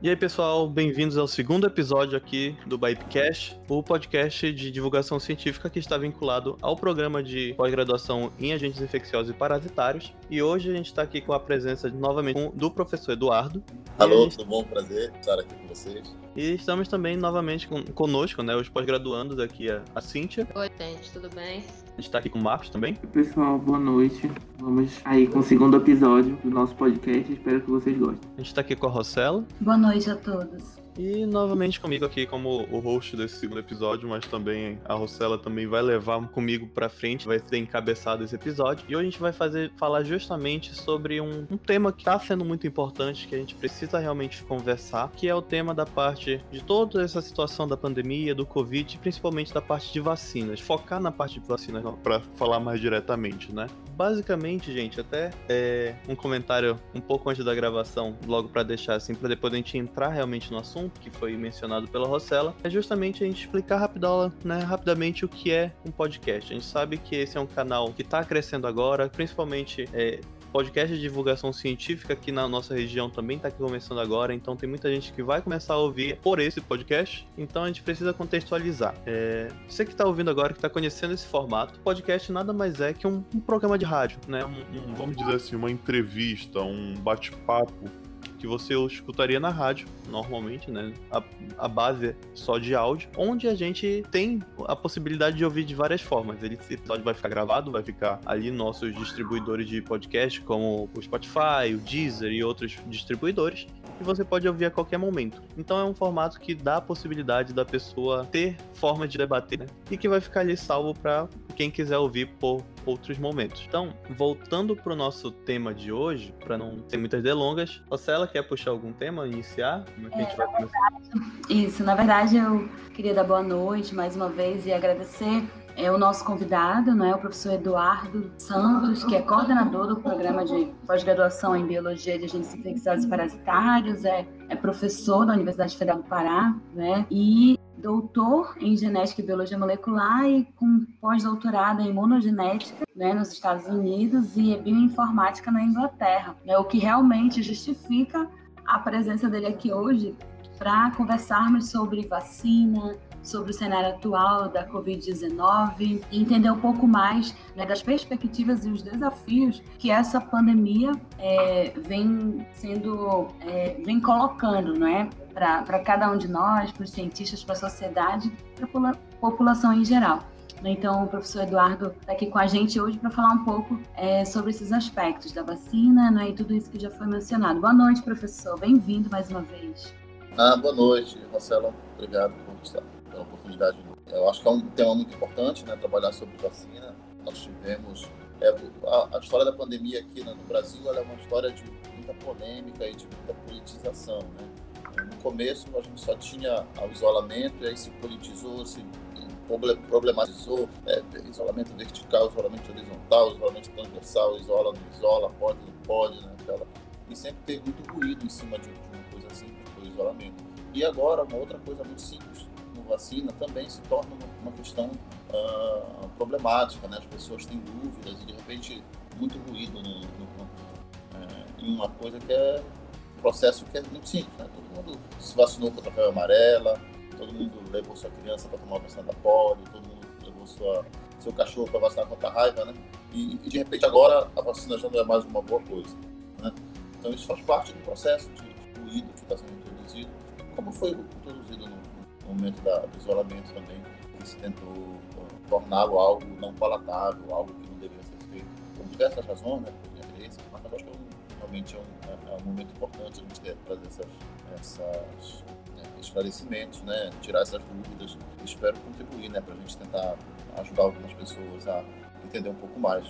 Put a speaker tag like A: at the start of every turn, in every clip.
A: E aí, pessoal, bem-vindos ao segundo episódio aqui do Bipecast, o podcast de divulgação científica que está vinculado ao programa de pós-graduação em agentes infecciosos e parasitários. E hoje a gente está aqui com a presença novamente do professor Eduardo.
B: Alô,
A: gente...
B: tudo bom? Prazer estar aqui com vocês.
A: E estamos também novamente com, conosco, né, os pós-graduandos aqui, a, a Cíntia.
C: Oi, gente, tudo bem?
A: A gente está aqui com o Marcos também.
D: Pessoal, boa noite. Vamos aí com o segundo episódio do nosso podcast. Espero que vocês gostem.
A: A gente está aqui com a Rossella.
E: Boa noite a todos.
A: E novamente comigo aqui como o host desse segundo episódio, mas também a Rossella também vai levar comigo pra frente, vai ser encabeçado esse episódio. E hoje a gente vai fazer falar justamente sobre um, um tema que tá sendo muito importante, que a gente precisa realmente conversar, que é o tema da parte de toda essa situação da pandemia, do Covid, principalmente da parte de vacinas. Focar na parte de vacinas para falar mais diretamente, né? Basicamente, gente, até é, um comentário um pouco antes da gravação, logo para deixar assim, para depois a gente entrar realmente no assunto que foi mencionado pela Rossella, é justamente a gente explicar rapidão, né, rapidamente o que é um podcast. A gente sabe que esse é um canal que está crescendo agora, principalmente é, podcast de divulgação científica aqui na nossa região também está começando agora, então tem muita gente que vai começar a ouvir por esse podcast, então a gente precisa contextualizar. É, você que está ouvindo agora, que está conhecendo esse formato, podcast nada mais é que um, um programa de rádio, né? Um,
F: um, vamos dizer assim, uma entrevista, um bate-papo que você escutaria na rádio, normalmente, né? A, a base é só de áudio, onde a gente tem a possibilidade de ouvir de várias formas. Ele, esse episódio vai ficar gravado, vai ficar ali nossos distribuidores de podcast, como o Spotify, o Deezer e outros distribuidores e você pode ouvir a qualquer momento. Então é um formato que dá a possibilidade da pessoa ter forma de debater né? e que vai ficar ali salvo para quem quiser ouvir por outros momentos. Então, voltando para o nosso tema de hoje, para não ter muitas delongas, ela quer puxar algum tema, iniciar? Como é que é, a gente vai começar?
E: Isso, na verdade eu queria dar boa noite mais uma vez e agradecer é o nosso convidado, né, o professor Eduardo Santos, que é coordenador do programa de pós-graduação em Biologia de Agentes Infecciosos e Parasitários, é, é professor da Universidade Federal do Pará, né, e doutor em Genética e Biologia Molecular e com pós-doutorado em Imunogenética né, nos Estados Unidos e Bioinformática na Inglaterra, né, o que realmente justifica a presença dele aqui hoje para conversarmos sobre vacina, sobre o cenário atual da Covid-19 e entender um pouco mais né, das perspectivas e os desafios que essa pandemia é, vem sendo, é, vem colocando, né, para cada um de nós, para os cientistas, para a sociedade, para a população em geral. Então, o professor Eduardo está aqui com a gente hoje para falar um pouco é, sobre esses aspectos da vacina né, e tudo isso que já foi mencionado. Boa noite, professor. Bem-vindo mais uma vez.
B: Ah, boa noite, Marcelo. Obrigado por estar pela oportunidade. Eu acho que é um tema muito importante, né? Trabalhar sobre vacina. Nós tivemos é, a, a, história da pandemia aqui né, no Brasil é uma história de muita polêmica e de muita politização, né? No começo a gente só tinha o isolamento e aí se politizou, se problematizou, é, isolamento vertical, isolamento horizontal, isolamento transversal, isola, não isola, pode, não pode, né? Aquela... E sempre teve muito ruído em cima de, de uma coisa assim, que foi o isolamento. E agora, uma outra coisa muito simples, vacina também se torna uma, questão uh, problemática, né? As pessoas têm dúvidas e de repente muito ruído no, no, uh, em uma coisa que é um processo que é muito simples, né? Todo mundo se vacinou contra a febre amarela, todo mundo levou sua criança para tomar a vacina da polio, todo mundo levou sua, seu cachorro para vacinar contra a raiva, né? E, e, de repente agora a vacina já não é mais uma boa coisa, né? Então isso faz parte do processo de, de ruído que está sendo introduzido, como foi introduzido momento da, do isolamento também, que se tentou torná-lo algo não palatável, algo que não deveria ser feito, por diversas razões, né, por interesse, mas acho que é um, realmente é um, é, é um, momento importante a gente ter, trazer essas, essas né, esclarecimentos, né, tirar essas dúvidas, espero contribuir né, para a gente tentar ajudar algumas pessoas a entender um pouco mais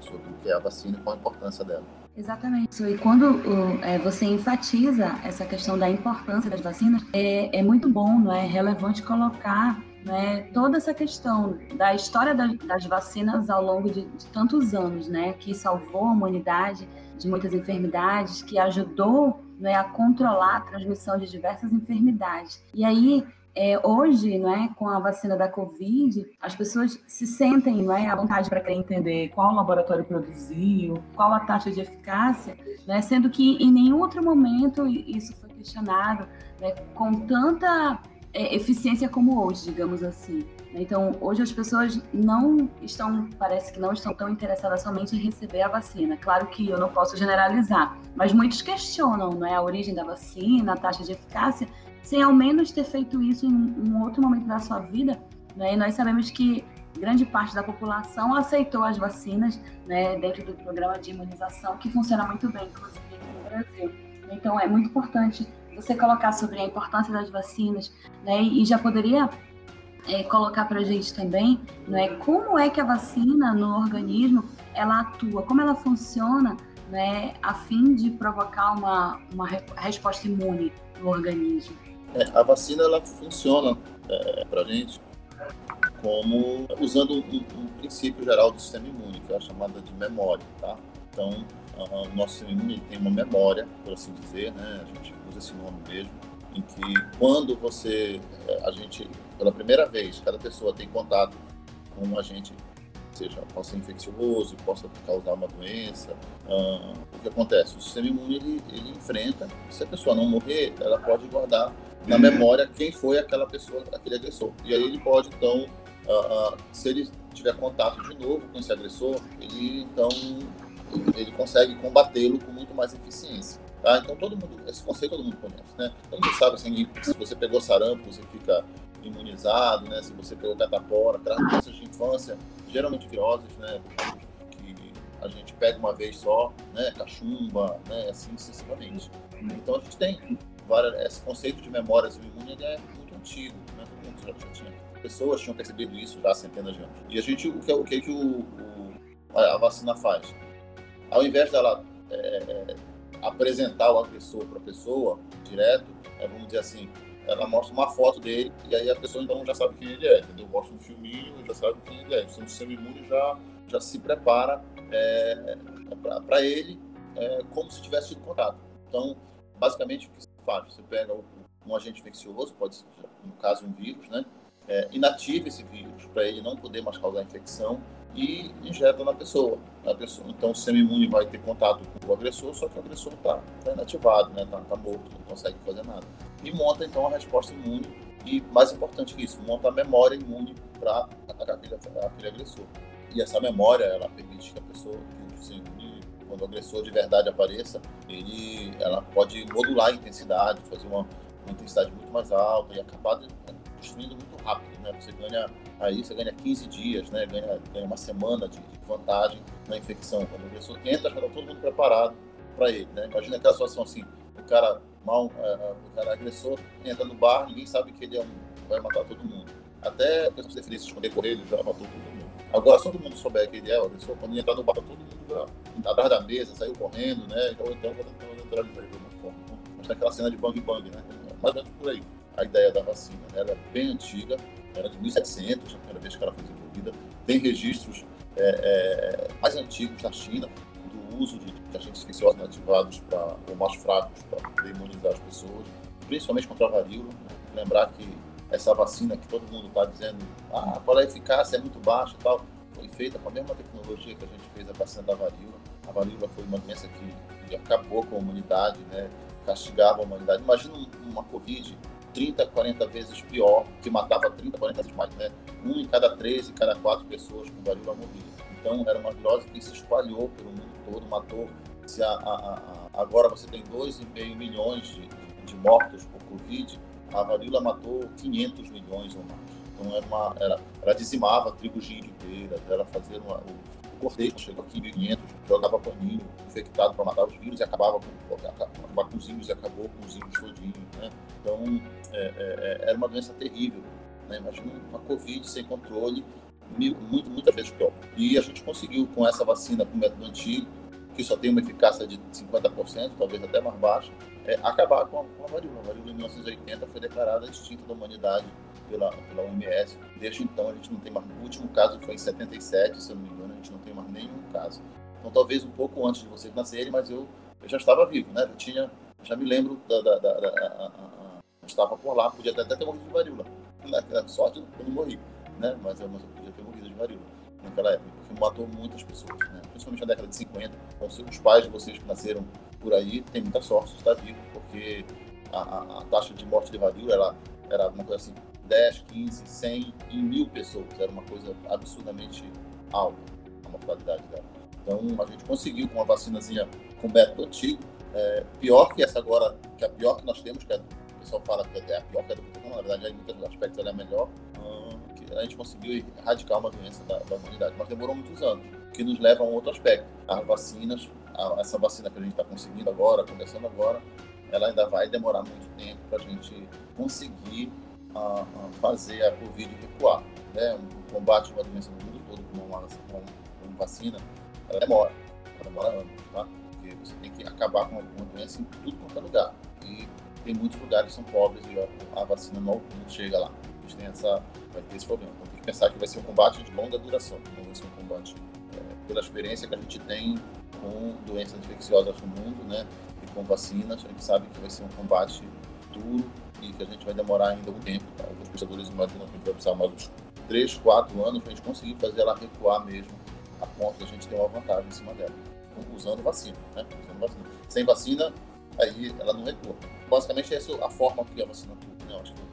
B: sobre o que é a vacina e qual a importância dela.
E: Exatamente. E quando é, você enfatiza essa questão da importância das vacinas, é, é muito bom, não é? relevante colocar né, toda essa questão da história das, das vacinas ao longo de, de, tantos anos, né, que salvou a humanidade de muitas enfermidades, que ajudou né, a controlar a transmissão de diversas enfermidades. E aí é, hoje, não é, com a vacina da Covid, as pessoas se sentem não é, à vontade para querer entender qual laboratório produziu, qual a taxa de eficácia, né, sendo que em nenhum outro momento isso foi questionado né, com tanta é, eficiência como hoje, digamos assim. Então, hoje as pessoas não estão, parece que não estão tão interessadas somente em receber a vacina. Claro que eu não posso generalizar, mas muitos questionam né, a origem da vacina, a taxa de eficácia, sem ao menos ter feito isso em um outro momento da sua vida. Né? E nós sabemos que grande parte da população aceitou as vacinas né, dentro do programa de imunização, que funciona muito bem, inclusive aqui no Brasil. Então, é muito importante você colocar sobre a importância das vacinas, né, e já poderia é, colocar para a gente também, né, como é que a vacina no organismo ela atua, como ela funciona, né, a fim de provocar uma, uma resposta imune no organismo.
B: É, a vacina ela funciona é, para a gente como usando um, um, princípio geral do sistema imune, que é a chamada de memória, tá? Então, o nosso sistema imune tem uma memória, por assim dizer, né? A gente usa esse nome mesmo, em que quando você, é, a gente, pela primeira vez, cada pessoa tem contato com um agente, seja possa ser infeccioso, possa causar uma doença, o que acontece? O sistema imune ele, ele enfrenta, se a pessoa não morrer, ela pode guardar na uhum. memória quem foi aquela pessoa, aquele agressor. E aí ele pode, então, uh, uh, se ele tiver contato de novo com esse agressor, ele, então, ele, consegue combatê-lo com muito mais eficiência. Tá? Então todo mundo, esse conceito todo mundo conhece, né? Todo mundo sabe assim, se você pegou sarampo, você fica imunizado, né? Se você pegou catapora, doenças de infância, geralmente viroses, né? Que a gente pega uma vez só, né? Cachumba, né? Assim sucessivamente. Então a gente tem várias, esse conceito de memórias imune é muito antigo, né? Todo mundo já, já tinha, pessoas tinham percebido isso já há centenas de anos. E a gente, o que, o que, que o, o a vacina faz? Ao invés dela é, apresentar o agressor para a pessoa direto, é, vamos dizer assim, ela mostra uma foto dele e aí a pessoa então já sabe quem ele é, entendeu? Mostra um filminho e já sabe quem ele é. Então, o sistema imune já, já se prepara é, para ele é, como se tivesse tido contato. Então, basicamente, o que Você pega um agente infeccioso, pode ser, no caso, um vírus, né? É, inativa esse vírus para ele não poder mais causar infecção e injeta na pessoa. Na pessoa. Então, o sistema imune vai ter contato com o agressor, só que o agressor está tá inativado, né? Está tá morto, não consegue fazer nada. E monta, então, a resposta imune. E, mais importante que isso, monta a memória imune para atacar aquele, aquele agressor. E essa memória, ela permite que a pessoa, que o sistema imune, quando o agressor de verdade apareça, ele, ela pode modular a intensidade, fazer uma, uma intensidade muito mais alta e acabar destruindo muito rápido, né? Você ganha aí você ganha 15 dias, né? Ganha, ganha uma semana de, vantagem na infecção. Quando o agressor entra, já está todo mundo preparado para ele, né? Imagina aquela situação assim, o cara mal, é, é, o cara agressor entra no bar, ninguém sabe que ele é um, vai matar todo mundo. Até a pessoa se definir se esconder por ele, já matou todo mundo. Agora, se todo mundo souber que ele é agressor, quando ele entrar no bar, todo mundo atrás da mesa, saiu correndo, né? Ou então está neutralizando de alguma forma. Mas tem aquela cena de bang bang, né? Mais ou menos por aí a ideia da vacina. Né? Ela é bem antiga, era de 1700, a primeira vez que ela foi desenvolvida. Tem registros é, é, mais antigos da China do uso de, de agentes infecciosos ativados para, ou mais fracos para imunizar as pessoas, principalmente contra a varíola. Né? Lembrar que essa vacina que todo mundo está dizendo, ah, qual é a eficácia, é muito baixa e tal, foi feita com a mesma tecnologia que a gente fez a vacina da varíola. A varíola foi uma doença que, que acabou com a humanidade, né? castigava a humanidade. Imagina uma Covid 30, 40 vezes pior, que matava 30, 40 vezes mais, né? Um em cada três e cada quatro pessoas com varíola morria. Então, era uma virose que se espalhou pelo mundo todo, matou. Se a, a, a, agora você tem 2,5 milhões de, de, mortos por Covid, a varíola matou 500 milhões ou mais. Então, era uma, era, ela dizimava tribos de inteiras, ela fazia uma, o, o cortejo chegou aqui em 1500, jogava paninho infectado para matar os vírus e acabava com, acabava com os índios e acabou com os índios todinhos, né? Então, é, é, é, era uma doença terrível. Né? Imagina uma Covid sem controle, muito, muitas vezes pior. E a gente conseguiu, com essa vacina, com o método antigo, que só tem uma eficácia de 50%, talvez até mais baixa, é, acabar com a, com a varíola. A varíola em 1980 foi declarada extinta da humanidade pela, pela OMS. Desde então, a gente não tem mais. O último caso foi em 77, se eu não me engano, a gente não tem mais nenhum caso. Então, talvez um pouco antes de vocês nascerem, mas eu, eu já estava vivo, né? Eu tinha, já me lembro da, da, da, da estava por lá, podia até ter morrido de varíola. Na sorte, eu não morri, né? Mas eu, mas eu podia ter morrido de varíola naquela época, porque matou muitas pessoas, né? principalmente na década de 50. Então, se os pais de vocês que nasceram por aí têm muita sorte de estar vivos, porque a, a, taxa de morte de varíola ela, era uma coisa assim, 10, 15, 100 em mil pessoas. Era uma coisa absurdamente alta a mortalidade dela. Então, a gente conseguiu com uma vacinazinha com método antigo, é, pior que essa agora, que é a pior que nós temos, que é, o pessoal fala que é a pior que é do Butantan, na verdade, em muitos aspectos ela é melhor, hum, a gente conseguiu erradicar uma doença da, da, humanidade, mas demorou muitos anos, que nos leva a um outro aspecto. As vacinas, a, essa vacina que a gente está conseguindo agora, começando agora, ela ainda vai demorar muito tempo para a gente conseguir a, a fazer a Covid recuar. Né? O combate de uma doença no mundo todo com uma, com uma vacina, ela demora, ela demora anos, tá? Porque você tem que acabar com uma doença em tudo quanto é lugar. E tem muitos lugares que são pobres e a, a vacina não, não, chega lá. A gente tem essa, vai ter esse problema. Então tem que pensar que vai ser um combate de longa duração, não vai ser um combate é, pela experiência que a gente tem com doenças infecciosas no mundo, né? E com vacinas, a gente sabe que vai ser um combate duro e que a gente vai demorar ainda um tempo. Tá? Alguns pesquisadores imaginam que a gente vai precisar mais uns 3, 4 anos para a gente conseguir fazer ela recuar mesmo, a ponto de a gente ter uma vantagem em cima dela, usando vacina. Né? Usando vacina. Sem vacina, aí ela não recua. Basicamente, essa é a forma que a vacina atua. Né? Acho que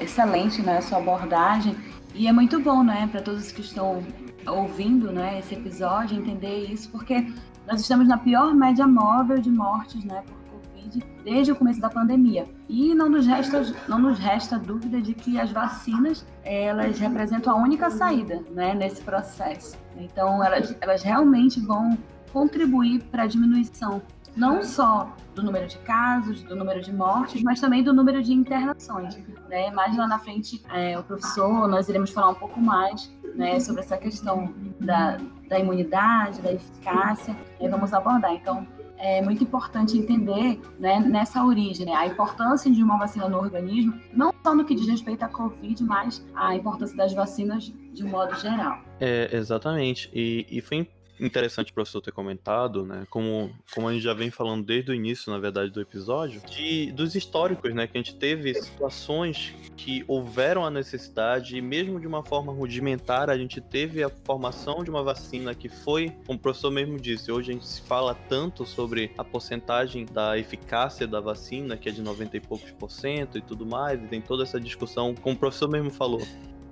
E: Excelente né, a sua abordagem. E é muito bom né, para todos que estão ouvindo né, esse episódio entender isso, porque nós estamos na pior média móvel de mortes né, por Covid desde o começo da pandemia. E não nos resta, não nos resta dúvida de que as vacinas elas representam a única saída né, nesse processo. Então, elas, elas realmente vão contribuir para a diminuição não só do número de casos, do número de mortes, mas também do número de internações. Né? Mais lá na frente, é, o professor, nós iremos falar um pouco mais né, sobre essa questão da, da imunidade, da eficácia, e vamos abordar. Então, é muito importante entender né, nessa origem, né, a importância de uma vacina no organismo, não só no que diz respeito à Covid, mas a importância das vacinas de um modo geral.
A: É, exatamente. E, e foi interessante o professor ter comentado, né? Como, como a gente já vem falando desde o início, na verdade, do episódio, de, dos históricos, né? Que a gente teve situações que houveram a necessidade, e mesmo de uma forma rudimentar, a gente teve a formação de uma vacina que foi, como o professor mesmo disse, hoje a gente se fala tanto sobre a porcentagem da eficácia da vacina, que é de 90 e poucos por cento e tudo mais, e tem toda essa discussão, como o professor mesmo falou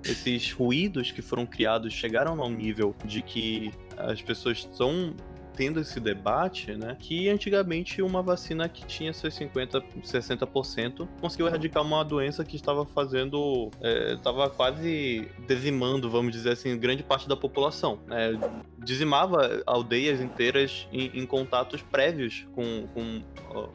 A: esses ruídos que foram criados chegaram ao nível de que as pessoas estão tendo esse debate, né, que antigamente uma vacina que tinha seus 50, 60% conseguiu erradicar uma doença que estava fazendo, estava é, quase dizimando, vamos dizer assim, grande parte da população. Né? Dizimava aldeias inteiras em, em contatos prévios com, com,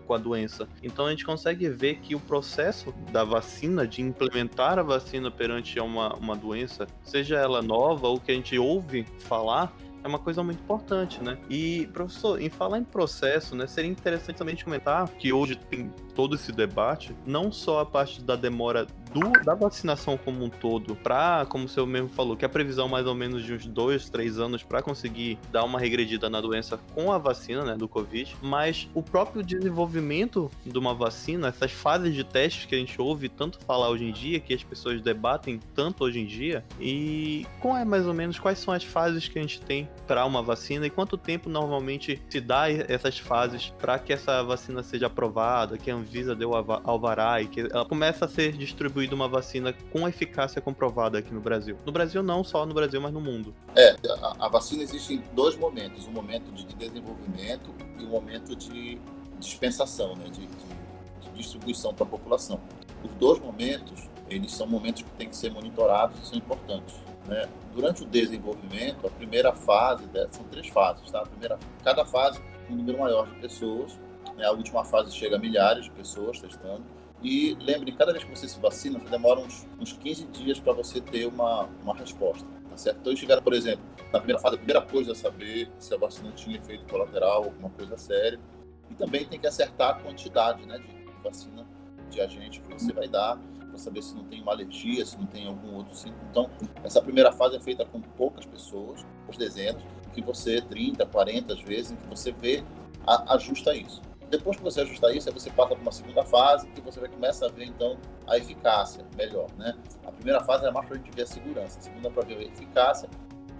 A: com a doença. Então a gente consegue ver que o processo da vacina, de implementar a vacina perante uma, uma doença, seja ela nova ou que a gente ouve falar, é uma coisa muito importante, né? E, professor, em falar em processo, né, seria interessante também comentar que hoje tem todo esse debate, não só a parte da demora do, da vacinação como um todo, para, como o senhor mesmo falou, que a previsão mais ou menos de uns dois, três anos para conseguir dar uma regredida na doença com a vacina, né, do Covid, mas o próprio desenvolvimento de uma vacina, essas fases de testes que a gente ouve tanto falar hoje em dia, que as pessoas debatem tanto hoje em dia, e qual é mais ou menos quais são as fases que a gente tem para uma vacina e quanto tempo normalmente se dá essas fases para que essa vacina seja aprovada, que a Anvisa deu alvará e que ela comece a ser distribuída uma vacina com eficácia comprovada aqui no Brasil. No Brasil não só no Brasil, mas no mundo.
B: É, a, a vacina existe em dois momentos, um momento de desenvolvimento e um momento de dispensação, né, de, de, de distribuição para a população. Os dois momentos, eles são momentos que têm que ser monitorados e são importantes. Né? Durante o desenvolvimento, a primeira fase, são três fases, tá? A primeira, cada fase, um número maior de pessoas, né? a última fase chega a milhares de pessoas testando. E lembre, cada vez que você se vacina, você demora uns, uns 15 dias para você ter uma, uma resposta. Tá certo? Então, chegaram, por exemplo, na primeira fase, a primeira coisa é saber se a vacina tinha efeito colateral, alguma coisa séria. E também tem que acertar a quantidade né, de vacina de agente que você vai dar para saber se não tem uma alergia, se não tem algum outro síntoma. Então, essa primeira fase é feita com poucas pessoas, por dezenas, que você, 30, 40 vezes, em que você vê, a, ajusta isso. Depois que você ajustar isso, aí você passa para uma segunda fase, que você vai a ver, então, a eficácia melhor, né? A primeira fase é mais para a gente ver a segurança, a segunda para ver a eficácia,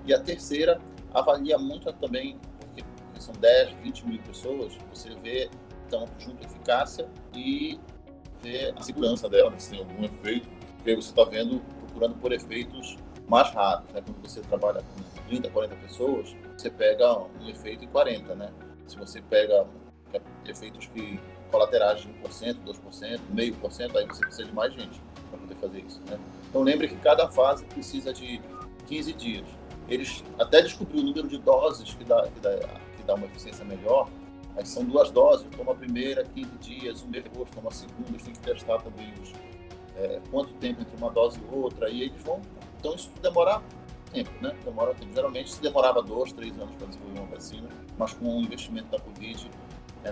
B: e a terceira avalia muito também, porque, são 10, 20 mil pessoas, você vê, então, junto a eficácia e ver a segurança dela, se tem algum efeito, porque aí você está vendo, procurando por efeitos mais raros, né? Quando você trabalha com 30, 40 pessoas, você pega um efeito em 40, né? Se você pega efeitos que colaterais de 1%, 2%, meio por cento, aí você precisa de mais gente para poder fazer isso, né? Então lembre que cada fase precisa de 15 dias. Eles até descobriu o número de doses que dá, que dá, que dá uma eficiência melhor, Aí são duas doses, toma a primeira, 15 dias, um mês depois toma a segunda, têm que testar também os, é, quanto tempo entre uma dose e outra, e eles vão. Então isso demora tempo, né? Demora tempo. Geralmente se demorava dois, três anos para desenvolver uma vacina, mas com o investimento da Covid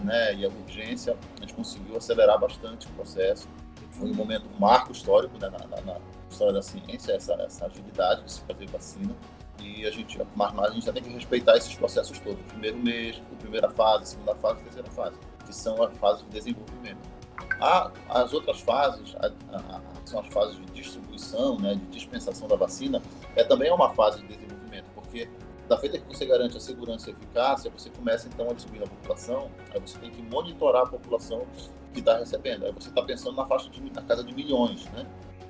B: né, e a urgência, a gente conseguiu acelerar bastante o processo. Foi um momento, um marco histórico né, na, na, na história da ciência, essa, essa agilidade de se fazer vacina. E a gente, mas, mas a gente já tem que respeitar esses processos todos. Primeiro mês, primeira fase, segunda fase, terceira fase, que são as fases de desenvolvimento. A, as outras fases, a, a, são as fases de distribuição, né, de dispensação da vacina, é também uma fase de desenvolvimento, porque da feita que você garante a segurança e a eficácia, você começa então a distribuir na população, aí você tem que monitorar a população que está recebendo. Aí você está pensando na faixa de na casa de milhões, né?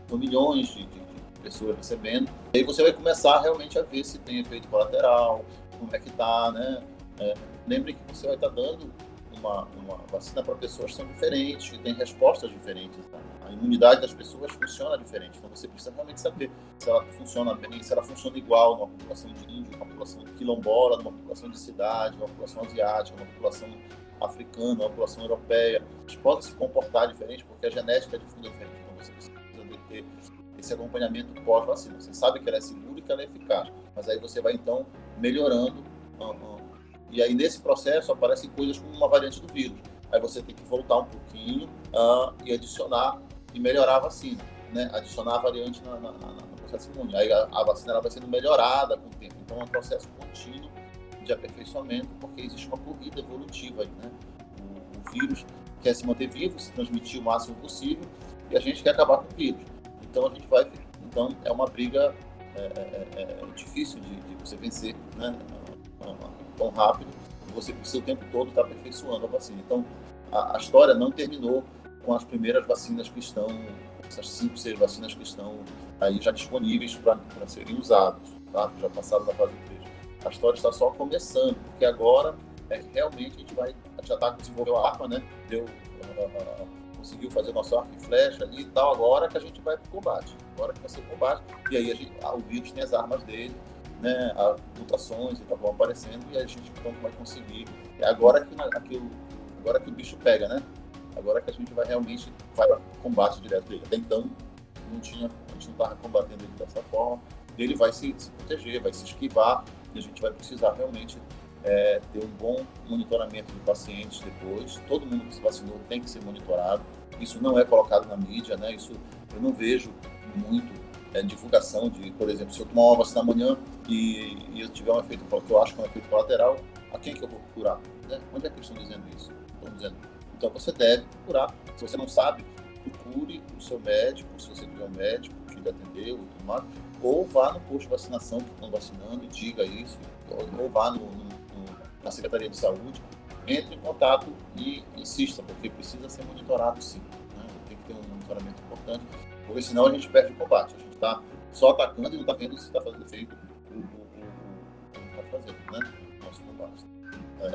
B: São milhões de, de, de pessoas recebendo. E aí você vai começar realmente a ver se tem efeito colateral, como é que está, né? É, lembre que você vai estar tá dando uma, uma vacina para pessoas que são diferentes, que têm respostas diferentes. Tá? Imunidade das pessoas funciona diferente. Então você precisa realmente saber se ela funciona bem, se ela funciona igual numa população de índio, numa população quilombola, numa população de cidade, numa população asiática, numa população africana, numa população europeia. Eles podem se comportar diferente porque a genética é de fundo é diferente. Então você precisa ter esse acompanhamento pós-vacina. Você sabe que ela é segura e que ela é eficaz, mas aí você vai então melhorando e aí, nesse processo, aparecem coisas como uma variante do vírus. Aí você tem que voltar um pouquinho uh, e adicionar e melhorar a vacina, né? Adicionar a variante na, na, na, no processo imune. Aí a, a vacina vai sendo melhorada com o tempo. Então, é um processo contínuo de aperfeiçoamento, porque existe uma corrida evolutiva aí, né? O, o vírus quer se manter vivo, se transmitir o máximo possível, e a gente quer acabar com o vírus. Então, a gente vai... Então, é uma briga é, é, é, é difícil de, de você vencer, né? tão rápido, você precisa o tempo todo estar aperfeiçoando a vacina. Então, a, a história não terminou com as primeiras vacinas que estão, essas cinco, seis vacinas que estão aí já disponíveis para serem usadas, tá? já passaram da fase 3. A história está só começando, porque agora é que realmente a gente vai, já está desenvolvendo a arma, né? Deu, uh, uh, conseguiu fazer nosso arco e flecha ali e tal, agora que a gente vai para o combate. Agora que vai ser o combate, e aí gente, ah, o vírus tem as armas dele, né, mutações e vão aparecendo e a gente então vai conseguir. É agora que, aquilo, agora que o bicho pega, né? Agora que a gente vai realmente vai para combate direto dele. Até então não tinha, a gente não estava combatendo ele dessa forma. Ele vai se, se, proteger, vai se esquivar e a gente vai precisar realmente é, ter um bom monitoramento de pacientes depois. Todo mundo que se vacinou tem que ser monitorado. Isso não é colocado na mídia, né? Isso eu não vejo muito é, divulgação de, por exemplo, se eu tomar uma vacina amanhã e, e eu tiver um efeito que eu acho que é um efeito colateral, a quem que eu vou procurar? Né? Onde é que eles estão dizendo isso? Estão dizendo. Então você deve procurar. Se você não sabe, procure o seu médico, se você tiver um médico que lhe atendeu, ou, vá no posto de vacinação que estão vacinando e diga isso, ou, vá no, no, no, na Secretaria de Saúde, entre em contato e insista, porque precisa ser monitorado sim. Né? Tem que ter um monitoramento importante, porque senão a gente perde o combate. A gente está só atacando e não está vendo se está fazendo efeito o, que está fazendo, né? Nosso combate.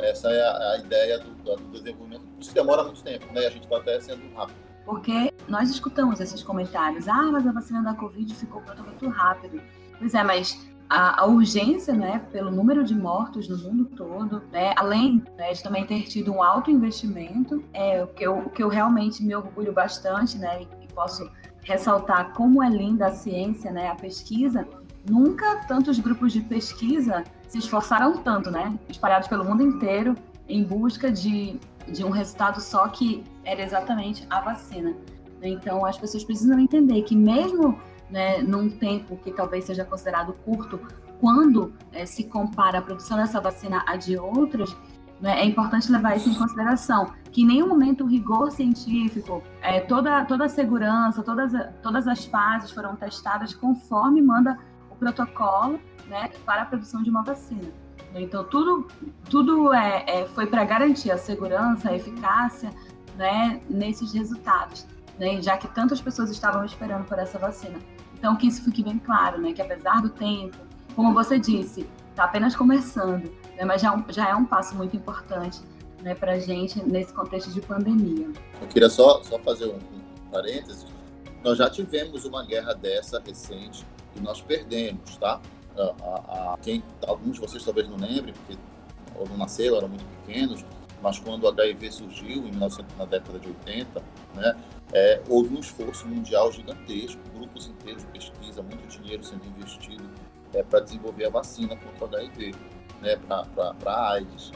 B: Essa é a, a ideia do, do, desenvolvimento. Isso demora muito tempo, né? A gente está até sendo rápido.
E: Porque nós escutamos esses comentários. Ah, mas a vacina da Covid ficou pronta muito rápido. Pois é, mas a, a, urgência, né, pelo número de mortos no mundo todo, né, além né, de também ter tido um alto investimento, é o que eu, o que eu realmente me orgulho bastante, né, e posso ressaltar como é linda a ciência, né, a pesquisa, nunca tantos grupos de pesquisa se esforçaram tanto, né, espalhados pelo mundo inteiro em busca de, de um resultado só que era exatamente a vacina. Então, as pessoas precisam entender que mesmo né, num tempo que talvez seja considerado curto, quando é, se compara a produção dessa vacina a de outras, Né? É importante levar isso em consideração, que em nenhum momento o rigor científico, é, toda, toda a segurança, todas, todas as fases foram testadas conforme manda o protocolo né, para a produção de uma vacina. Então, tudo, tudo é, é foi para garantir a segurança, a eficácia né, nesses resultados, né, já que tantas pessoas estavam esperando por essa vacina. Então, que isso fique bem claro, né, que apesar do tempo, como você disse, está apenas começando, né, mas já, é já é um passo muito importante né, para a gente nesse contexto de pandemia.
B: Eu queria só, só fazer um, um. Nós já tivemos uma guerra dessa recente e nós perdemos, tá? A, a, quem, alguns de vocês talvez não lembrem, porque ou não nasceram, eram muito pequenos, mas quando o HIV surgiu, em 1900, na década de 80, né, é, houve um esforço mundial gigantesco, grupos inteiros de pesquisa, muito dinheiro sendo investido é, para desenvolver a vacina contra o HIV, né, para AIDS.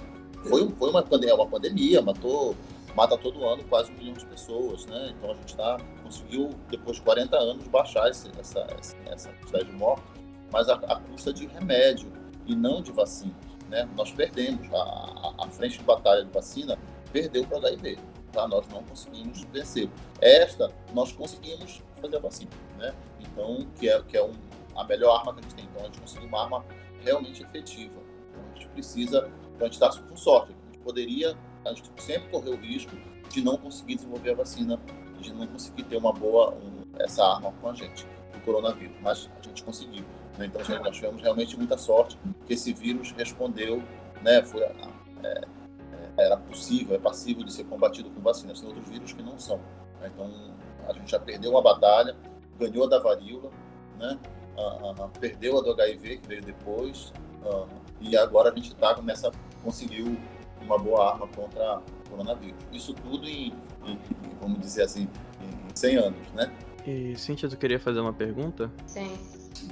B: Foi, foi uma, pandemia, uma pandemia, matou, mata todo ano quase um milhão de pessoas, né? Então a gente tá, conseguiu, depois de 40 anos, baixar esse, essa, essa, essa quantidade de mortes, mas a, custa de remédio e não de vacina. Né? Nós perdemos a, a, a frente de batalha de vacina, perdeu para o HIV. Tá? Nós não conseguimos vencer. Esta, nós conseguimos fazer a vacina. Né? Então, que é, que é um, a melhor arma que a gente tem. Então, a gente conseguiu uma arma realmente efetiva. Então, a gente precisa, então, a gente está com sorte. A gente poderia, a gente sempre correu o risco de não conseguir desenvolver a vacina, de não conseguir ter uma boa, um, essa arma com a gente, o coronavírus. Mas a gente conseguiu. Né? Então, nós tivemos realmente muita sorte que esse vírus respondeu, né? Foi, é, é, era possível, é passível de ser combatido com vacina. Tem outros vírus que não são. Né? Então, a gente já perdeu uma batalha, ganhou da varíola, né? perdeu a do HIV, que veio depois, e agora a gente está nessa, conseguiu uma boa arma contra o coronavírus. Isso tudo em, em vamos dizer assim, em 100 anos, né?
A: E, Cíntia, tu queria fazer uma pergunta?
C: Sim.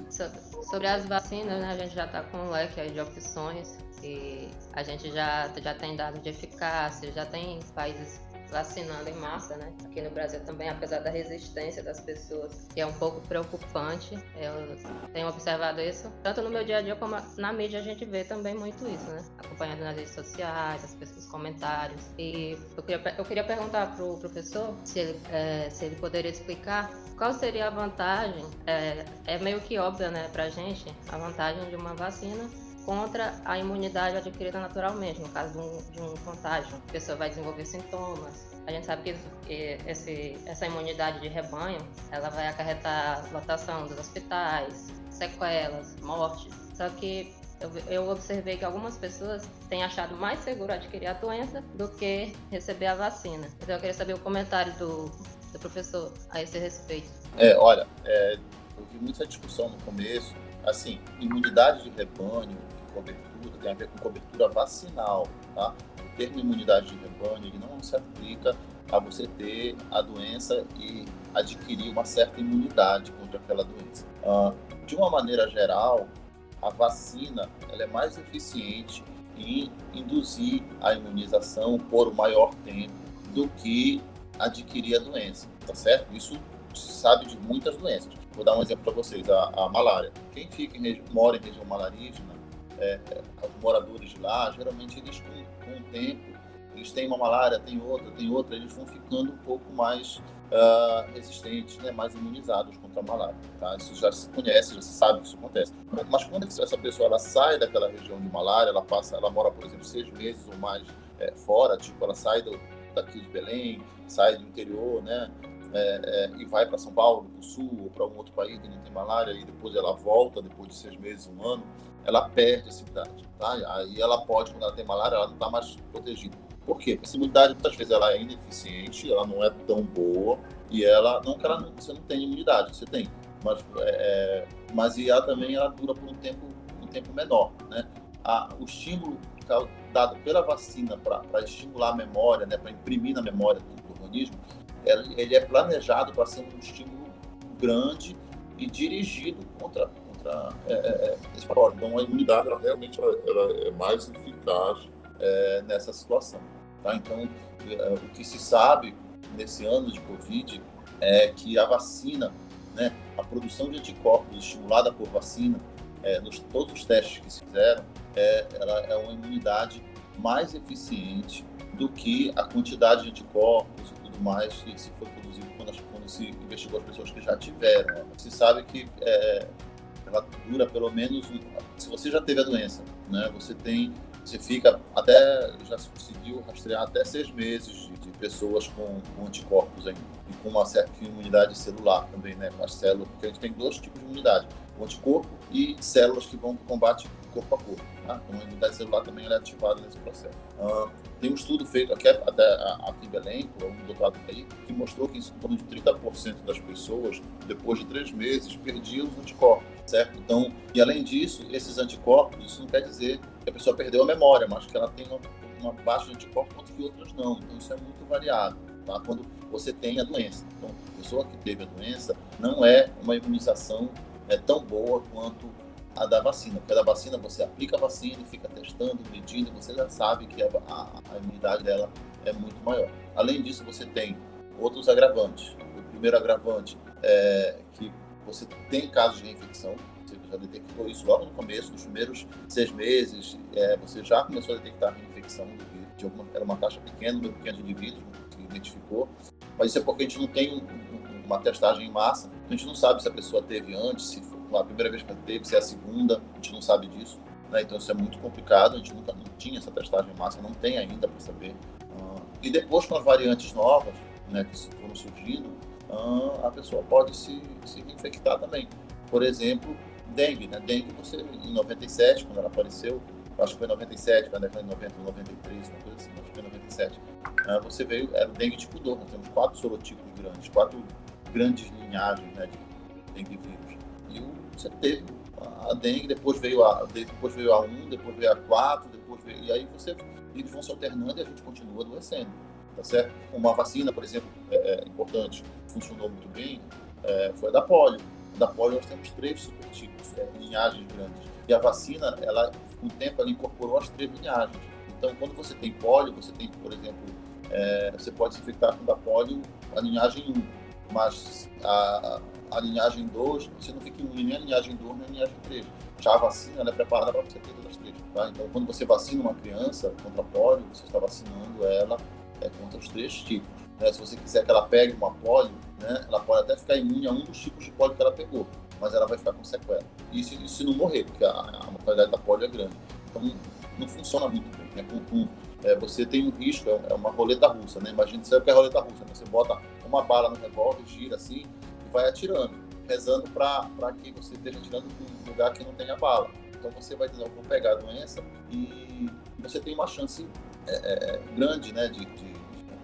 C: Sobre as vacinas, né, a gente já está com um leque de opções e a gente já, já tem dados de eficácia, já tem países vacinando em massa, né? Aqui no Brasil também, apesar da resistência das pessoas, que é um pouco preocupante. Eu tenho observado isso, tanto no meu dia a dia como na mídia a gente vê também muito isso, né? Acompanhando nas redes sociais, as pessoas comentários. E eu queria, eu queria perguntar para o professor se ele, é, se ele poderia explicar qual seria a vantagem, é, é meio que óbvia, né, pra gente, a vantagem de uma vacina contra a imunidade adquirida naturalmente, no caso de um, de um contágio. A pessoa vai desenvolver sintomas. A gente sabe que, esse, essa imunidade de rebanho ela vai acarretar lotação dos hospitais, sequelas, morte. Só que eu, eu, observei que algumas pessoas têm achado mais seguro adquirir a doença do que receber a vacina. Então eu queria saber o comentário do, do professor a esse respeito.
B: É, olha, é, eu vi muita discussão no começo, assim, imunidade de rebanho, cobertura, tem a ver com cobertura vacinal, tá? O termo imunidade de rebanho ele não se aplica a você ter a doença e adquirir uma certa imunidade contra aquela doença. Uh, de uma maneira geral, a vacina ela é mais eficiente em induzir a imunização por um maior tempo do que adquirir a doença, tá certo? Isso se sabe de muitas doenças. Vou dar um exemplo para vocês, a, a, malária. Quem fica em, mora em região malarígena é, é, os moradores de lá, geralmente eles com, com o tempo, eles têm uma malária, tem outra, tem outra, eles vão ficando um pouco mais uh, resistentes, né, mais imunizados contra a malária. Tá? Isso já se conhece, já se sabe que isso acontece. Mas quando essa pessoa ela sai daquela região de malária, ela passa, ela mora, por exemplo, seis meses ou mais é, fora, tipo, ela sai do, daqui de Belém, sai do interior, né? É, é, e vai para São Paulo, para o Sul, ou para um outro país que não tem malária, e depois ela volta, depois de seis meses, um ano, ela perde essa imunidade. Tá? Aí ela pode, quando ela tem malária, ela não está mais protegida. Por quê? Porque essa imunidade, muitas vezes, ela é ineficiente, ela não é tão boa, e ela, não ela não, você não tem imunidade, você tem, mas, é, é mas e ela também ela dura por um tempo, um tempo menor, né? A, o estímulo dado pela vacina para estimular a memória, né, para imprimir na memória do organismo, ele, é planejado para ser um estímulo grande e dirigido contra contra é, é, é, esse patógeno. Então, a imunidade ela, realmente ela, ela é mais eficaz é, nessa situação. Tá? Então, é, o que se sabe nesse ano de Covid é que a vacina, né, a produção de anticorpos estimulada por vacina, é, nos todos os testes que se fizeram, é, ela é uma imunidade mais eficiente do que a quantidade de anticorpos mais que se foi produzido quando, quando se investigou as pessoas que já tiveram. Se sabe que é, ela dura pelo menos, se você já teve a doença, né, você tem, você fica até, já se conseguiu rastrear até seis meses de, de pessoas com, com, anticorpos ainda, e com uma certa imunidade celular também, né, com as células, porque a gente tem dois tipos de imunidade, o anticorpo e células que vão para o combate corpo a corpo. Tá? Então a imunidade celular também é ativada nesse processo. Uh, tem um estudo feito aqui, até aqui em Belém, por um doutorado aí, que mostrou que em torno de 30% das pessoas, depois de três meses, perdiam os anticorpos, certo? Então, e além disso, esses anticorpos, isso não quer dizer que a pessoa perdeu a memória, mas que ela tem uma, uma baixa de anticorpos, enquanto que outras não. Então, isso é muito variável, tá? Quando você tem a doença. Então, a pessoa que teve a doença não é uma imunização é, tão boa quanto a da vacina, porque a da vacina você aplica a vacina fica testando, medindo, você já sabe que a, a, a, imunidade dela é muito maior. Além disso, você tem outros agravantes. O primeiro agravante é que você tem casos de reinfecção, você já detectou isso logo no começo, nos primeiros seis meses, é, você já começou a detectar reinfecção do vírus. De alguma, era uma taxa pequena, um pequeno de indivíduos que identificou, mas isso é porque a gente não tem um, um, uma testagem em massa, a gente não sabe se a pessoa teve antes, se a primeira vez que teve, se é a segunda, a gente não sabe disso. Né? Então isso é muito complicado, a gente nunca não tinha essa testagem em massa, não tem ainda para saber. Uh, e depois com as variantes novas né, que foram surgindo, uh, a pessoa pode se, se infectar também. Por exemplo, dengue. Né? Dengue, você, em 97, quando ela apareceu, acho que foi em 97, na década de 90, 93, uma coisa assim, acho que foi em 97, uh, você veio, era o dengue tipo 2, nós temos quatro sorotipos grandes, quatro grandes linhagens né, de dengue vírus. E o você teve a dengue, depois veio a, depois veio a 1, depois veio a 4, depois veio, e aí você, eles vão se alternando e a gente continua adoecendo, tá certo? Uma vacina, por exemplo, é, é importante, funcionou muito bem, é, foi a da polio. Da polio nós temos três supertipos, é, linhagens grandes. E a vacina, ela, com o tempo, ela incorporou as três linhagens. Então, quando você tem polio, você tem, por exemplo, é, você pode se infectar com da polio a linhagem 1, mas a, a linhagem 2, você não fica imune nem a linhagem 2 nem a linhagem 3. Já a vacina é preparada para você ter todas as três. Tá? Então, quando você vacina uma criança contra polio, você está vacinando ela é, contra os três tipos. Né? Se você quiser que ela pegue uma polio, né, ela pode até ficar imune a um dos tipos de polio que ela pegou, mas ela vai ficar com sequela. E se, não morrer, porque a, a mortalidade da polio é grande. Então, não funciona muito bem. Né? Com, com, é, você tem um risco, é, é uma roleta russa, né? Imagina, sabe o que é roleta russa, né? Você bota uma bala no revólver, gira assim, vai atirando, rezando para que você esteja atirando em um lugar que não tenha bala. Então você vai dizer, vou pegar a doença e você tem uma chance é, é, é, grande, né, de, de,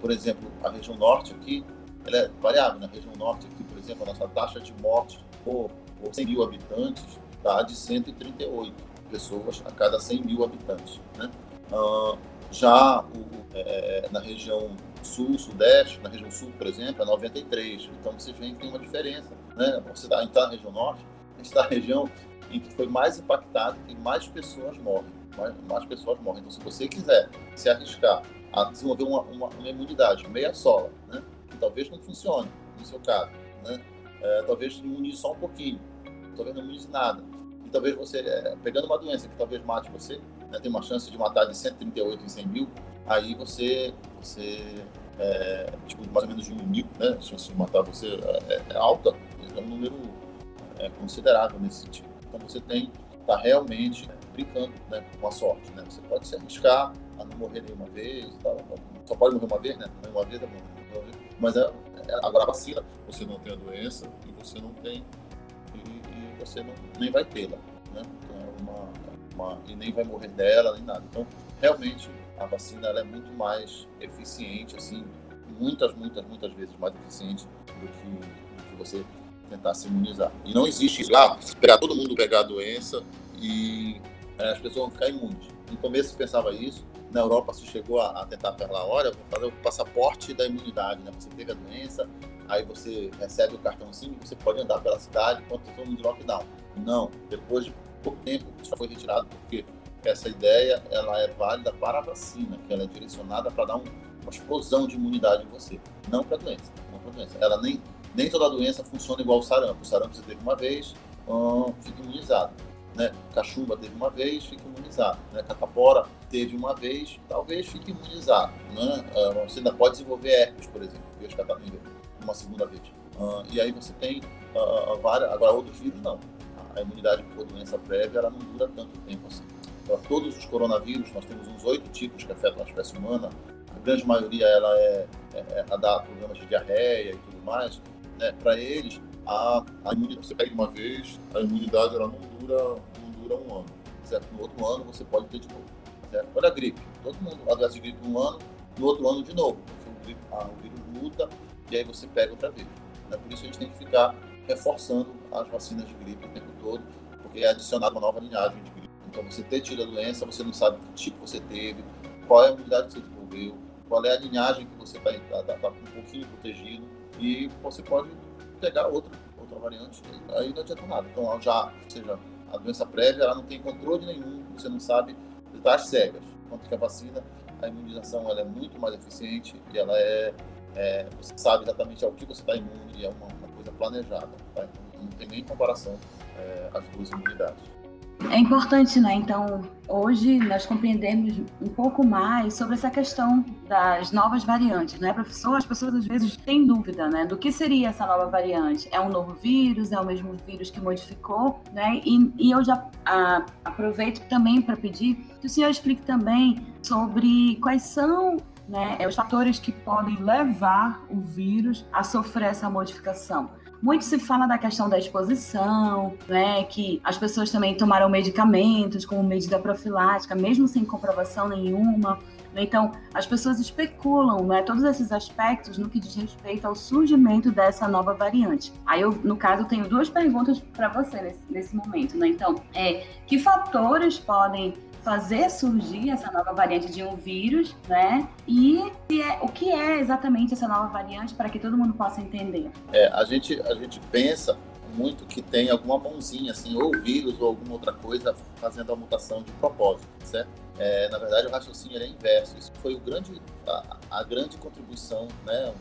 B: por exemplo, a região norte aqui, ela é variável. Na região norte aqui, por exemplo, a nossa taxa de morte por, por 100 mil habitantes está de 138 pessoas a cada 100 mil habitantes. Né? Uh, já o, é, na região sul, sudeste, na região sul, por exemplo, é 93. Então você vê que tem uma diferença. Né? Você está na região norte, a gente está na região em que foi mais impactado e mais pessoas morrem. Mais, mais, pessoas morrem. Então, se você quiser se arriscar a desenvolver uma, uma, uma imunidade meia sola, né? que talvez não funcione no seu caso, né? É, talvez imunize só um pouquinho, talvez não imunize nada. E talvez você, é, pegando uma doença que talvez mate você, né, tem uma chance de matar de 138 em 100 mil, aí você, você é, tipo, mais ou menos de um mil, né? A chance de matar você é, é alta, é um número é, considerável nesse sentido. Então você tem, está realmente brincando né, com a sorte, né? Você pode se arriscar a não morrer nenhuma vez, tal, só pode morrer uma vez, né? Uma vez é bom, mas é, é, agora a vacina, você não tem a doença e você não tem e, e você não, nem vai tê-la, né? Então é uma, uma, e nem vai morrer dela nem nada. Então realmente a vacina é muito mais eficiente, assim, muitas, muitas, muitas vezes mais eficiente do que, do que você tentar se imunizar. E não existe isso, ah, pegar todo mundo pegar a doença e é, as pessoas vão ficar imunes. No começo se pensava isso, na Europa se chegou a, a tentar falar, olha, vou fazer o passaporte da imunidade, né? Você teve a doença, aí você recebe o cartãozinho e você pode andar pela cidade enquanto todo mundo lockdown. Não, depois de pouco tempo isso foi retirado porque essa ideia ela é válida para a vacina, que ela é direcionada para dar um, uma explosão de imunidade em você, não para doença. Não para doença. Ela nem, nem toda doença funciona igual o sarampo. O sarampo você teve uma vez, hum, fica imunizado. Né? Cachumba teve uma vez, fica imunizado. Né? Catapora teve uma vez, talvez fique imunizado. Né? Uh, você ainda pode desenvolver herpes, por exemplo, vírus cataringa, uma segunda vez. Uh, e aí você tem uh, várias, agora outros vírus não. A imunidade por doença prévia ela não dura tanto tempo assim. Para todos os coronavírus, nós temos uns oito tipos que afetam a espécie humana. A grande maioria ela é, é, é a dá problemas de diarreia e tudo mais. Né? Para eles, a, a imunidade, você pega uma vez, a imunidade ela não dura, não dura um ano. Certo? No outro ano você pode ter de novo. Certo? Olha a gripe. Todo mundo adoece de gripe um ano, no outro ano de novo. Gripe, ah, o vírus muda e aí você pega outra vez. Né? Por isso a gente tem que ficar reforçando as vacinas de gripe o tempo todo, porque é adicionada uma nova linhagem de. Então, você ter tido a doença, você não sabe que tipo você teve, qual é a imunidade que você desenvolveu, qual é a linhagem que você está tá, tá, tá, um pouquinho protegido, e você pode pegar outra, outra variante, aí não adianta nada. Então, já, ou seja, a doença prévia, ela não tem controle nenhum, você não sabe, você está às cegas. Enquanto que a vacina, a imunização ela é muito mais eficiente e ela é, é você sabe exatamente ao que você está imune e é uma, uma coisa planejada. Tá? Então, não tem nem comparação é, as duas imunidades.
E: É importante, né? Então, hoje nós compreendemos um pouco mais sobre essa questão das novas variantes, né, professor? As pessoas às vezes têm dúvida, né, do que seria essa nova variante. É um novo vírus? É o mesmo vírus que modificou, né? E, e eu já a, aproveito também para pedir que o senhor explique também sobre quais são né, os fatores que podem levar o vírus a sofrer essa modificação. Muito se fala da questão da exposição, né? Que as pessoas também tomaram medicamentos como medida profilática, mesmo sem comprovação nenhuma. Né? Então, as pessoas especulam né, todos esses aspectos no que diz respeito ao surgimento dessa nova variante. Aí, eu, no caso, tenho duas perguntas para você nesse, nesse momento. Né? Então, é, que fatores podem fazer surgir essa nova variante de um vírus, né? E é, o que é exatamente essa nova variante para que todo mundo possa entender?
B: É, a gente a gente pensa muito que tem alguma mãozinha, assim, ou vírus ou alguma outra coisa fazendo a mutação de propósito, certo? É, na verdade, o raciocínio é inverso. Isso foi o grande, a, a grande contribuição, né?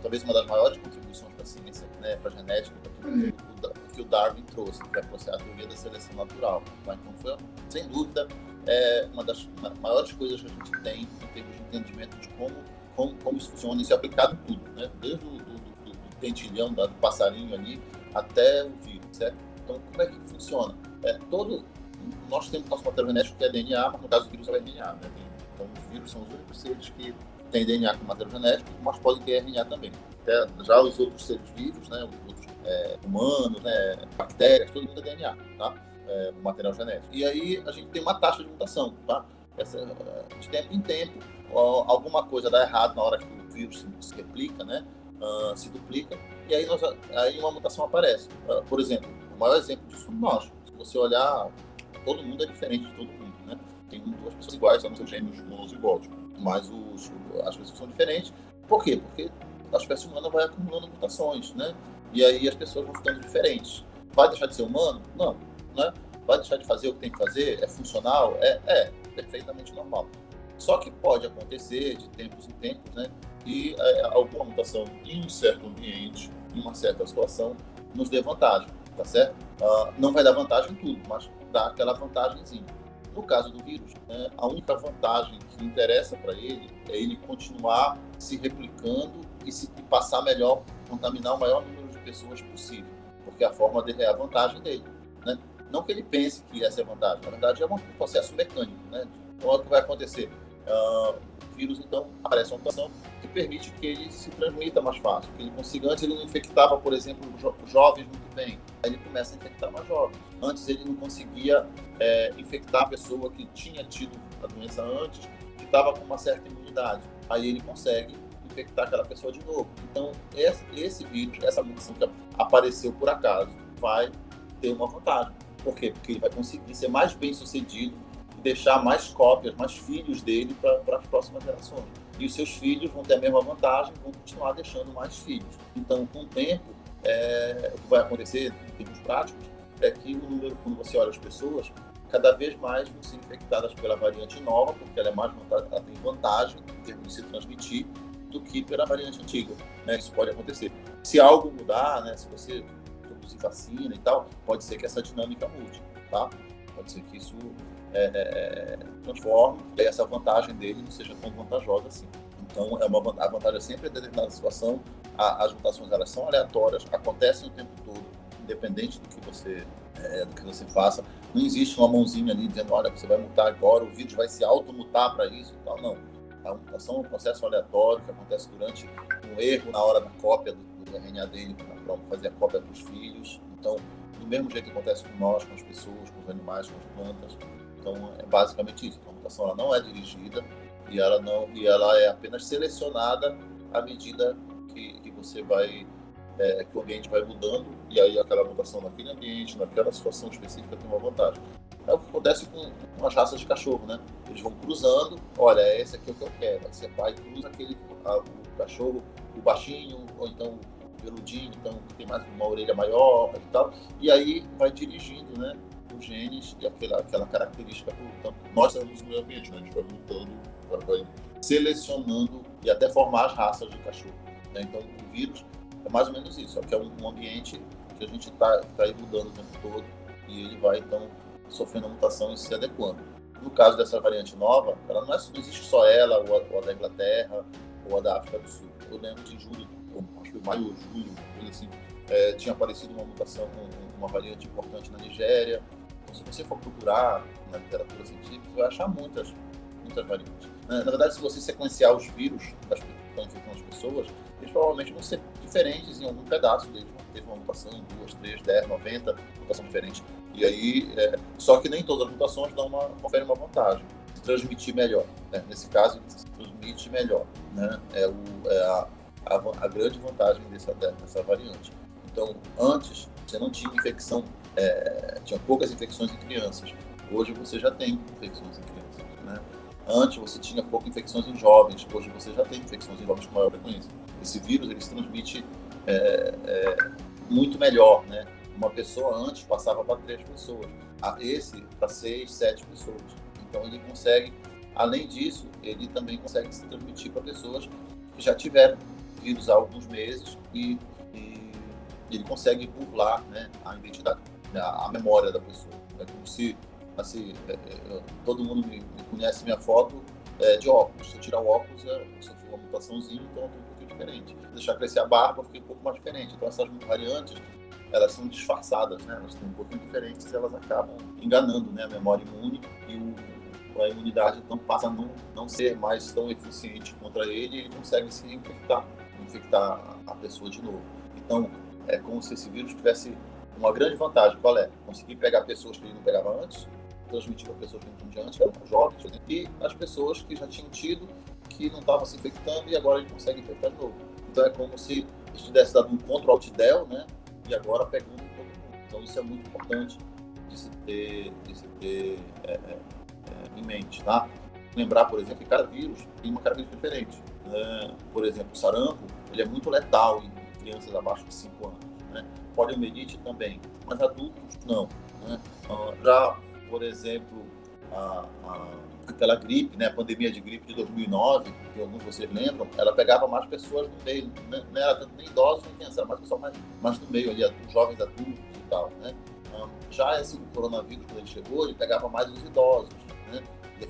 B: Talvez uma das maiores contribuições para a ciência, né? para a genética, para tudo que o Darwin trouxe, que é a teoria da seleção natural. Então, foi, sem dúvida, é uma das maiores coisas que a gente tem em termos de entendimento de como, como, como isso funciona. Isso é aplicado tudo, né? desde o do, do, do tentilhão, do passarinho ali, até o vírus, certo? Então, como é que funciona? É, todo, nós temos nosso material genético que é DNA, mas no caso do vírus é RNA. Né? Então, os vírus são os únicos seres que têm DNA com material genético, mas podem ter RNA também. Até, já os outros seres vivos, né, os outros é, humanos, né, bactérias, todo mundo é DNA, tá? É, material genético. E aí a gente tem uma taxa de mutação, tá? Essa, de tempo em tempo, alguma coisa dá errado na hora que o vírus se, replica, né? Uh, se duplica, e aí, nós, aí uma mutação aparece. Uh, por exemplo, o maior exemplo disso somos nós. Se você olhar, todo mundo é diferente de todo mundo, né? Tem duas pessoas iguais, a não ser gêmeos monozigóticos, mas os, as pessoas são diferentes. Por quê? Porque a espécie humana vai acumulando mutações, né? E aí as pessoas vão ficando diferentes. Vai deixar de ser humano? Não né? Vai deixar de fazer o que tem que fazer? É funcional? É, é perfeitamente normal. Só que pode acontecer de tempos em tempos, né? E é, alguma mutação em um certo ambiente, em uma certa situação, nos dê vantagem, tá certo? Uh, não vai dar vantagem em tudo, mas dá aquela vantagemzinha. No caso do vírus, né, a única vantagem que interessa para ele é ele continuar se replicando e se e passar melhor, contaminar o maior número de pessoas possível, porque a forma dele é a vantagem dele. Não que ele pense que essa é vantagem, na verdade é um processo mecânico. Né? Então, o que vai acontecer? Uh, o vírus, então, aparece uma mutação que permite que ele se transmita mais fácil, que ele consiga. Antes ele não infectava, por exemplo, jo jovens muito bem, aí ele começa a infectar mais jovens. Antes ele não conseguia é, infectar a pessoa que tinha tido a doença antes, que estava com uma certa imunidade. Aí ele consegue infectar aquela pessoa de novo. Então, esse, esse vírus, essa mutação que apareceu por acaso, vai ter uma vantagem. Por quê? Porque ele vai conseguir ser mais bem sucedido e deixar mais cópias, mais filhos dele para as próximas gerações. E os seus filhos vão ter a mesma vantagem, vão continuar deixando mais filhos. Então, com o tempo, é, o que vai acontecer em termos práticos é que o número, quando você olha as pessoas, cada vez mais vão ser infectadas pela variante nova, porque ela é mais ela tem vantagem em termos de se transmitir do que pela variante antiga. Né? Isso pode acontecer. Se algo mudar, né? se você produzir vacina e tal, pode ser que essa dinâmica mude, tá? Pode ser que isso é, é, transforme e essa vantagem dele não seja tão vantajosa assim. Então, é uma, a vantagem é sempre em determinada situação, a, as mutações elas são aleatórias, acontecem o tempo todo, independente do que você é, do que você faça. Não existe uma mãozinha ali dizendo, olha, você vai mutar agora, o vírus vai se automutar para isso e tal. Não. A mutação é um processo aleatório que acontece durante um erro na hora da cópia do, do RNA dele para fazer a cópia para os filhos. Então, do mesmo jeito que acontece com nós, com as pessoas, com os animais, com as plantas. Então, é basicamente isso. A mutação ela não é dirigida e ela, não, e ela é apenas selecionada à medida que, que você vai é, que o ambiente vai mudando e aí aquela mutação naquele ambiente, naquela situação específica tem uma vantagem. É o que acontece com, com as raças de cachorro, né? Eles vão cruzando, olha, esse aqui é o que eu quero. Você vai e cruza aquele, a, o cachorro, o baixinho, ou então peludinho, então tem mais uma orelha maior e tal. E aí vai dirigindo, né? Os genes e aquela, aquela característica. Então, nós estamos no meio ambiente, né? A gente vai mutando, vai, vai selecionando e até formar as raças de cachorro. Né? Então, o vírus é mais ou menos isso, só que é um, ambiente que a gente está tá aí mudando o tempo todo e ele vai, então, sofrendo a mutação e se adequando. No caso dessa variante nova, ela não, é, não existe só ela, ou a, ou a, da Inglaterra, ou a da África do Sul. Eu lembro de julho, maio ou julho, assim, é, tinha aparecido uma mutação, uma variante importante na Nigéria. Então, se você for procurar na literatura científica, você vai achar muitas, muitas variantes. Na verdade, se você sequenciar os vírus das estão infectando as pessoas, eles provavelmente vão ser diferentes em algum pedaço deles. Teve uma mutação em duas, três, dez, noventa, mutação diferente. E aí, é, só que nem todas as mutações dão uma, conferem uma vantagem. Se transmitir melhor. Né? Nesse caso, se transmite melhor. Né? É, o, é a, a, a, grande vantagem dessa, dessa variante. Então, antes, você não tinha infecção, é, tinha poucas infecções em crianças. Hoje você já tem infecções em crianças. Né? Antes você tinha poucas infecções em jovens, hoje você já tem infecções em jovens com maior frequência. Esse vírus ele se transmite é, é, muito melhor, né? Uma pessoa antes passava para três pessoas, esse para seis, sete pessoas. Então ele consegue, além disso, ele também consegue se transmitir para pessoas que já tiveram vírus há alguns meses e, e ele consegue burlar né, a identidade, a, a memória da pessoa. É como se assim, é, é, todo mundo me, me, conhece minha foto é, de óculos. Se eu tirar o óculos, eu sofri uma mutaçãozinha, então eu tô um pouquinho diferente. Deixar crescer a barba, eu fiquei um pouco mais diferente. Então essas variantes, elas são disfarçadas, né? Elas são um pouquinho diferentes elas acabam enganando né? a memória imune e o, a imunidade então passa a não, não ser mais tão eficiente contra ele e ele consegue se infectar, infectar a pessoa de novo. Então, é como se esse vírus tivesse uma grande vantagem. Qual é? Conseguir pegar pessoas que ele não pegava antes, transmitir para pessoas que não tinham antes, eram jovens, né? e as pessoas que já tinham tido, que não estavam se infectando e agora ele consegue infectar de novo. Então é como se tivesse dado um control alt del, né? E agora pegando todo mundo. Então isso é muito importante de se ter, de se ter é, é, é, em mente, tá? Lembrar, por exemplo, que cada vírus tem uma característica diferente. Né? Por exemplo, o sarampo, ele é muito letal em crianças abaixo de 5 anos. Né? Poliomielite também, mas adultos não. Né? Ah, já por exemplo, a, a, aquela gripe, né, a pandemia de gripe de 2009, que alguns vocês lembram, ela pegava mais pessoas no meio, né, não era tanto nem idosos nem crianças, era mais pessoal mais, mais no meio ali, jovens adultos e tal, né. Um, já esse coronavírus, quando ele chegou, ele pegava mais os idosos, né,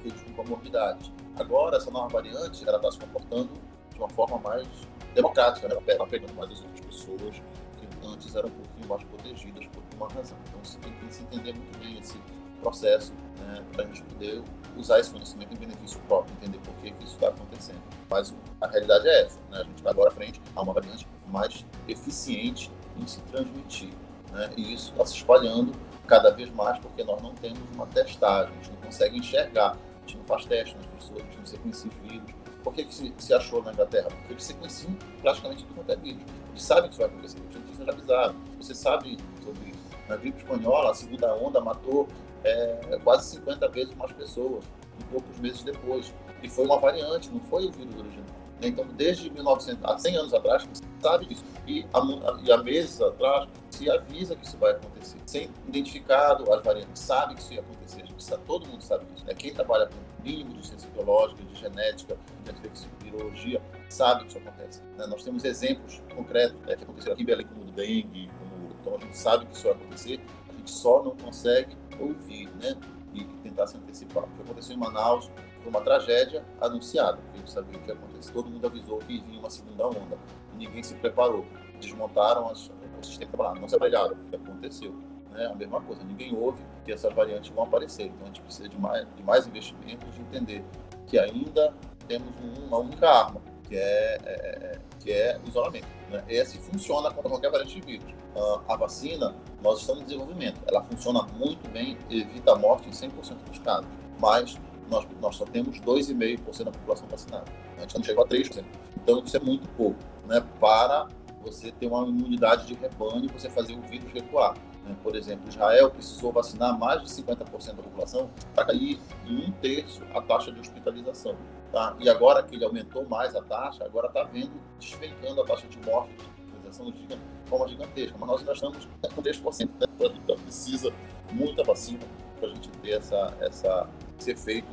B: e com comorbidades. Agora, essa nova variante, ela está se comportando de uma forma mais democrática, né, ela está pegando mais as outras pessoas que antes eram um pouquinho mais protegidas por uma razão. Então, você tem que se entender muito bem esse processo né, para a gente poder usar esse conhecimento em benefício próprio, entender por que, que isso está acontecendo. Mas a realidade é essa, né? a gente vai agora à frente a uma variante mais eficiente em se transmitir. Né? E isso está se espalhando cada vez mais porque nós não temos uma testagem, a gente não consegue enxergar, gente não faz teste nas pessoas, a gente não sequencia vírus. Por que, que se, se, achou na Inglaterra? Porque eles sequenciam praticamente tudo quanto é vírus. Eles sabem que isso vai acontecer, os cientistas já avisaram. Você sabe sobre isso. Na gripe espanhola, a segunda onda matou é, quase 50 vezes mais pessoas, em poucos meses depois. E foi uma variante, não foi o vírus original. Então, desde 1900, há 100 anos atrás, se sabe disso. E há, e há meses atrás, se avisa que isso vai acontecer. Sem identificado as variantes, sabe que isso ia acontecer. Sabe, todo mundo sabe disso. Né? Quem trabalha com mínimo de ciência biológica, de genética, de virologia, sabe que isso acontece. Né? Nós temos exemplos concretos né, que aconteceram aqui em Belém, como o dengue, como... então a gente sabe que isso vai acontecer, a gente só não consegue ouvir, né? E tentar se antecipar. O que aconteceu em Manaus foi uma tragédia anunciada, a gente sabia o que ia acontecer. Todo mundo avisou que vinha uma segunda onda. Ninguém se preparou. Desmontaram as, o sistema trabalhado, não se aparelharam. O que aconteceu? Né? A mesma coisa, ninguém ouve que essas variantes vão aparecer. Então a gente precisa de mais, de mais investimentos, de entender que ainda temos uma única arma, que é, é, é que é o isolamento. Né? Esse funciona contra qualquer variante de vírus. Uh, a vacina, nós estamos em desenvolvimento. Ela funciona muito bem, evita a morte em 100% dos casos. Mas nós, nós só temos 2,5% da população vacinada. A gente não chegou a 3%. Então, isso é muito pouco né, para você ter uma imunidade de rebanho e você fazer o vírus recuar. Por exemplo, Israel precisou vacinar mais de 50% da população para cair em um terço a taxa de hospitalização. Tá? E agora que ele aumentou mais a taxa, agora está vendo despencando a taxa de morte de hospitalização de forma gigantesca. Mas nós ainda estamos com 3%. Né? Então precisa muita vacina para a gente ter essa, essa, esse efeito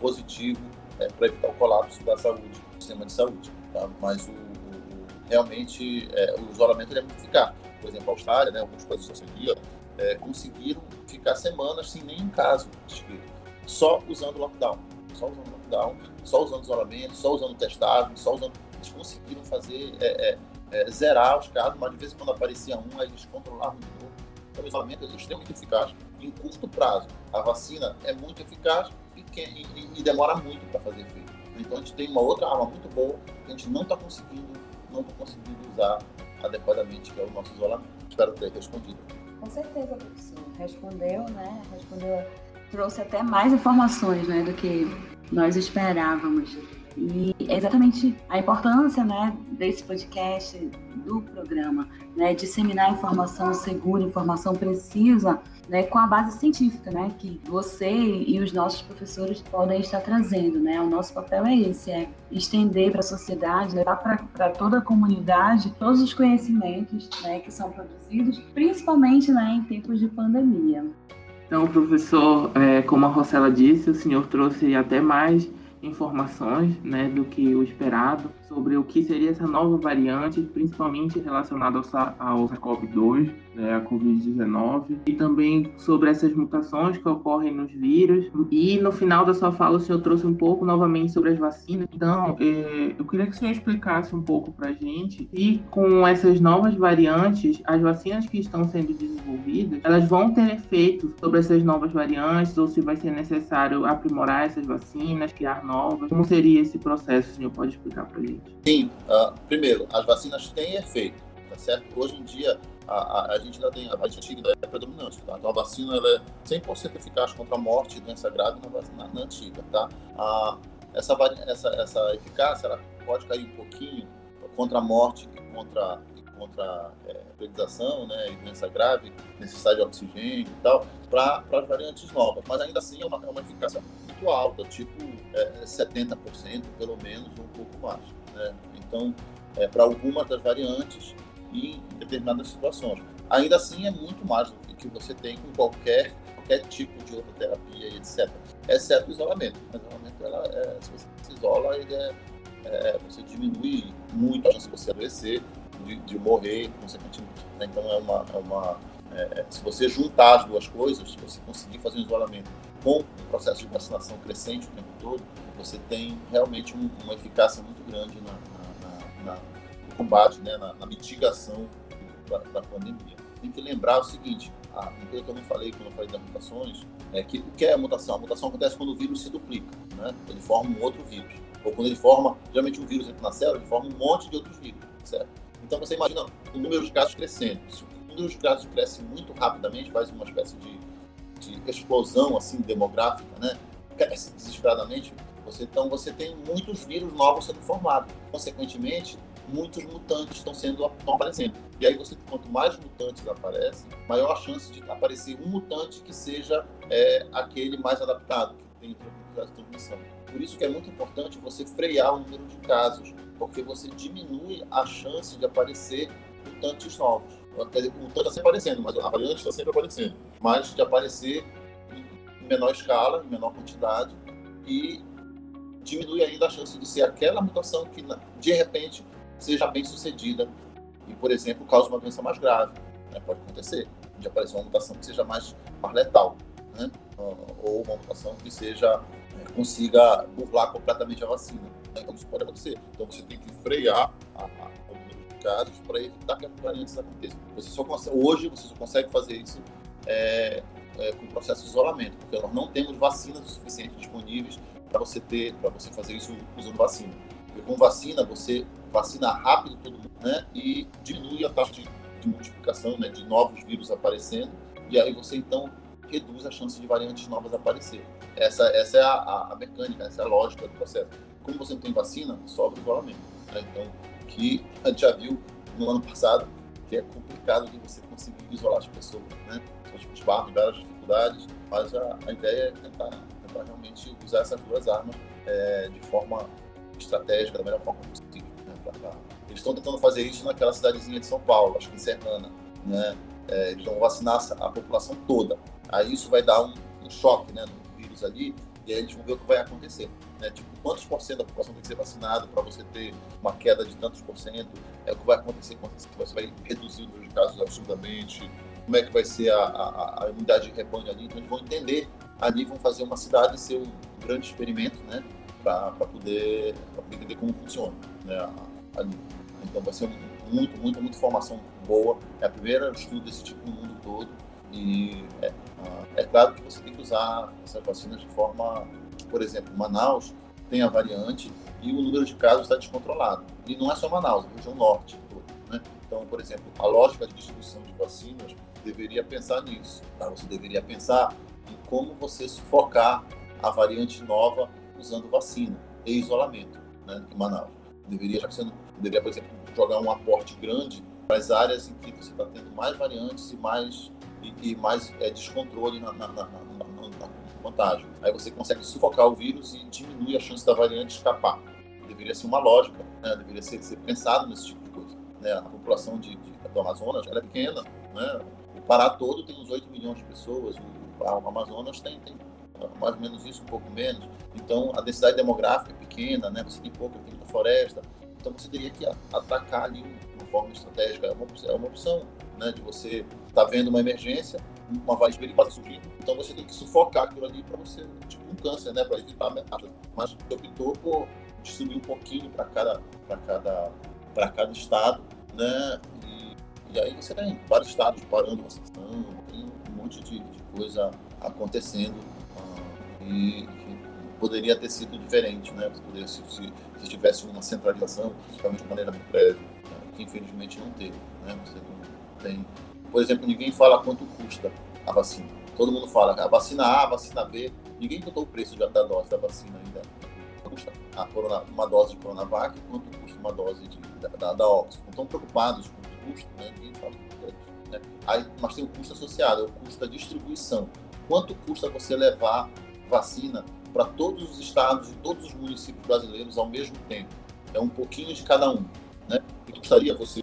B: positivo é, para evitar o colapso da saúde, do sistema de saúde. Tá? Mas o, o realmente é, o isolamento é muito eficaz. Por exemplo, a Austrália, né, alguns países da Oceania, é, conseguiram ficar semanas sem nenhum caso descrito, só usando lockdown. Só usando lockdown, só usando isolamento, só usando testagem, só usando. Eles conseguiram fazer é, é, é, zerar os casos, mas de vez em quando aparecia um, aí eles controlavam de novo. Então, o isolamento é extremamente eficaz em curto prazo. A vacina é muito eficaz e, e, e demora muito para fazer efeito. Então, a gente tem uma outra arma muito boa que a gente não está conseguindo, não tá conseguindo usar adequadamente, que é o nosso isolamento. Espero ter respondido.
E: Com certeza, professor. Respondeu, né? Respondeu, trouxe até mais informações, né, do que nós esperávamos. E é exatamente a importância né, desse podcast, do programa, né, disseminar informação segura, informação precisa, né, com a base científica, né, que você e os nossos professores podem estar trazendo. Né? O nosso papel é esse, é estender para a sociedade, levar para toda a comunidade todos os conhecimentos né, que são produzidos, principalmente né, em tempos de pandemia.
D: Então, professor, é, como a Rossella disse, o senhor trouxe até mais informações né, do que o esperado sobre o que seria essa nova variante, principalmente relacionada ao SARS-CoV-2, né, a Covid-19, e também sobre essas mutações que ocorrem nos vírus. E no final da sua fala, o senhor trouxe um pouco novamente sobre as vacinas. Então, é, eu queria que o senhor explicasse um pouco para a gente se com essas novas variantes, as vacinas que estão sendo desenvolvidas, elas vão ter efeitos sobre essas novas variantes, ou se vai ser necessário aprimorar essas vacinas, criar novas. Como seria esse processo, o senhor pode explicar para a gente?
B: Sim, uh, primeiro, as vacinas têm efeito, tá certo? Hoje em dia, a, a, a gente ainda tem a variante antiga é predominante, tá? Então a vacina ela é 100% eficaz contra a morte e doença grave na vacina na antiga, tá? A, essa, essa, essa eficácia ela pode cair um pouquinho contra a morte e contra, contra é, ferilização, né, e doença grave, necessidade de oxigênio e tal, para as variantes novas. Mas ainda assim é uma, é uma eficácia muito alta, tipo é, 70%, pelo menos, um pouco mais. Né? Então, é, para algumas das variantes e em determinadas situações. Ainda assim, é muito mais do que você tem com qualquer, qualquer tipo de outra terapia etc. Exceto o isolamento. O isolamento, ela, é, se você se isola, ele é, é, você diminui muito a chance de você adoecer, de, de morrer, consequentemente. Né? Então, é uma, é uma é, se você juntar as duas coisas, se você conseguir fazer um isolamento com um processo de vacinação crescente o tempo todo, você tem realmente um, uma eficácia muito grande na, na, na, no combate, né, na, mitigação da, da, pandemia. Tem que lembrar o seguinte, a, coisa que eu não falei quando eu falei das mutações, é que o que é a mutação? A mutação acontece quando o vírus se duplica, né? ele forma um outro vírus. Ou quando ele forma, geralmente um vírus entra na célula, ele forma um monte de outros vírus, certo? Então você imagina o número de casos crescendo. Se o número de casos cresce muito rapidamente, faz uma espécie de, explosão assim demográfica, né? Cresce desesperadamente, você, então você tem muitos vírus novos sendo formados. Consequentemente, muitos mutantes estão sendo estão aparecendo. E aí você quanto mais mutantes aparecem, maior a chance de aparecer um mutante que seja é, aquele mais adaptado, que tem a transmissão. Por isso que é muito importante você frear o número de casos, porque você diminui a chance de aparecer mutantes novos. Quer dizer, o mutante está sempre aparecendo, mas a variante está sempre aparecendo. Mas de aparecer em menor escala, em menor quantidade, e diminui ainda a chance de ser aquela mutação que, de repente, seja bem sucedida e, por exemplo, cause uma doença mais grave. Né? Pode acontecer de aparecer uma mutação que seja mais, mais letal. Né? ou uma mutação que seja é, consiga burlar completamente a vacina. Então isso pode acontecer. Então você tem que frear a, o casos para evitar que variantes aconteça. Você só consegue, hoje você só consegue fazer isso é, é, com o processo de isolamento, porque nós não temos vacinas o suficiente disponíveis para você ter, para você fazer isso usando vacina. Porque com vacina você vacina rápido todo mundo, né? E diminui a taxa de, de multiplicação, né? De novos vírus aparecendo e aí você então reduz a chance de variantes novas aparecer. Essa, essa é a, a, a mecânica, essa é a lógica do processo. Como você não tem vacina, sobra isolamento. Né? Então, que a gente já viu no ano passado que é complicado de você conseguir isolar as pessoas, né? Os esbarram várias dificuldades, mas a, a ideia é tentar, tentar realmente usar essas duas armas é, de forma estratégica, da melhor forma possível. Né? Pra, pra... Eles estão tentando fazer isso naquela cidadezinha de São Paulo, acho que em Serrana, né? É, eles vão vacinar a população toda. Aí isso vai dar um, um choque né, no vírus ali, e aí eles vão ver o que vai acontecer. Né? Tipo, quantos por cento da população tem que ser vacinado para você ter uma queda de tantos por cento? É o que vai acontecer quando você vai reduzir o número de casos absurdamente? Como é que vai ser a, a, a de rebanho ali? Então eles vão entender ali, vão fazer uma cidade ser um grande experimento, né? Para poder, poder entender como funciona né? ali. Então vai ser muito, muito, muita informação boa. É a primeira estudo desse tipo no mundo todo. E é, é claro que você tem que usar essas vacinas de forma, por exemplo, Manaus tem a variante e o número de casos está descontrolado. E não é só Manaus, é a região norte. Né? Então, por exemplo, a lógica de distribuição de vacinas deveria pensar nisso. Tá? Você deveria pensar em como você sufocar a variante nova usando vacina e isolamento né, em Manaus. Deveria, já deveria, por exemplo, jogar um aporte grande para as áreas em que você está tendo mais variantes e mais, e, e mais é, descontrole na, na, na, na, contágio. Aí você consegue sufocar o vírus e diminui a chance da variante escapar. Deveria ser uma lógica, né? deveria ser, ser, pensado nesse tipo de coisa. Né? A população de, de, do Amazonas é pequena, né? o Pará todo tem uns 8 milhões de pessoas, o, o Amazonas tem, tem mais ou menos isso, um pouco menos. Então, a densidade demográfica é pequena, né? Você tem pouca, tem muita floresta. Então, você teria que atacar ali forma estratégica é uma, é uma opção, né? De você estar tá vendo uma emergência, uma variante perigosa surgindo, então você tem que sufocar aquilo ali para você, tipo um câncer, né? Para evitar metástase. Mas optou por distribuir um pouquinho para cada, para cada, para cada estado, né? E, e, aí você tem vários estados parando a vacinação, tem um monte de, de coisa acontecendo uh, e poderia ter sido diferente, né? Poderia, se, se, se tivesse uma centralização, principalmente de maneira muito prévia que infelizmente não teve. Né? Você não tem... Por exemplo, ninguém fala quanto custa a vacina. Todo mundo fala a vacina A, a vacina B. Ninguém botou o preço da dose da vacina ainda. Custa a corona, uma dose de Coronavac, quanto custa uma dose de, da, da, da Oxford. Estão preocupados com o custo, né? ninguém fala. Né? Aí, mas tem o custo associado, é o custo da distribuição. Quanto custa você levar vacina para todos os estados e todos os municípios brasileiros ao mesmo tempo? É um pouquinho de cada um né? E gostaria você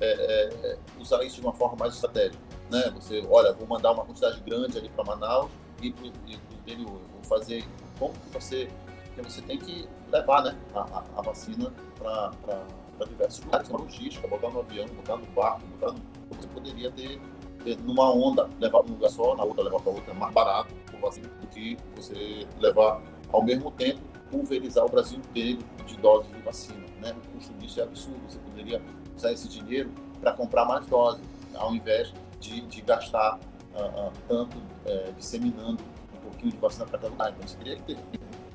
B: é, é, usar isso de uma forma mais estratégica, né? Você, olha, vou mandar uma quantidade grande ali para Manaus e para o interior. Vou fazer como que você que você tem que levar, né, a, a, a vacina para diversos lugares, uma logística, botar no avião, botar no barco, botar no, você poderia ter, ter numa onda levar para um lugar só, na outra levar para outra, é mais barato por vacina do que você levar ao mesmo tempo pulverizar o Brasil inteiro de doses de vacina. Né? O custo disso é absurdo. Você poderia usar esse dinheiro para comprar mais doses, ao invés de, de gastar uh, uh, tanto uh, disseminando um pouquinho de vacina para cada lugar. Então, você teria que ter.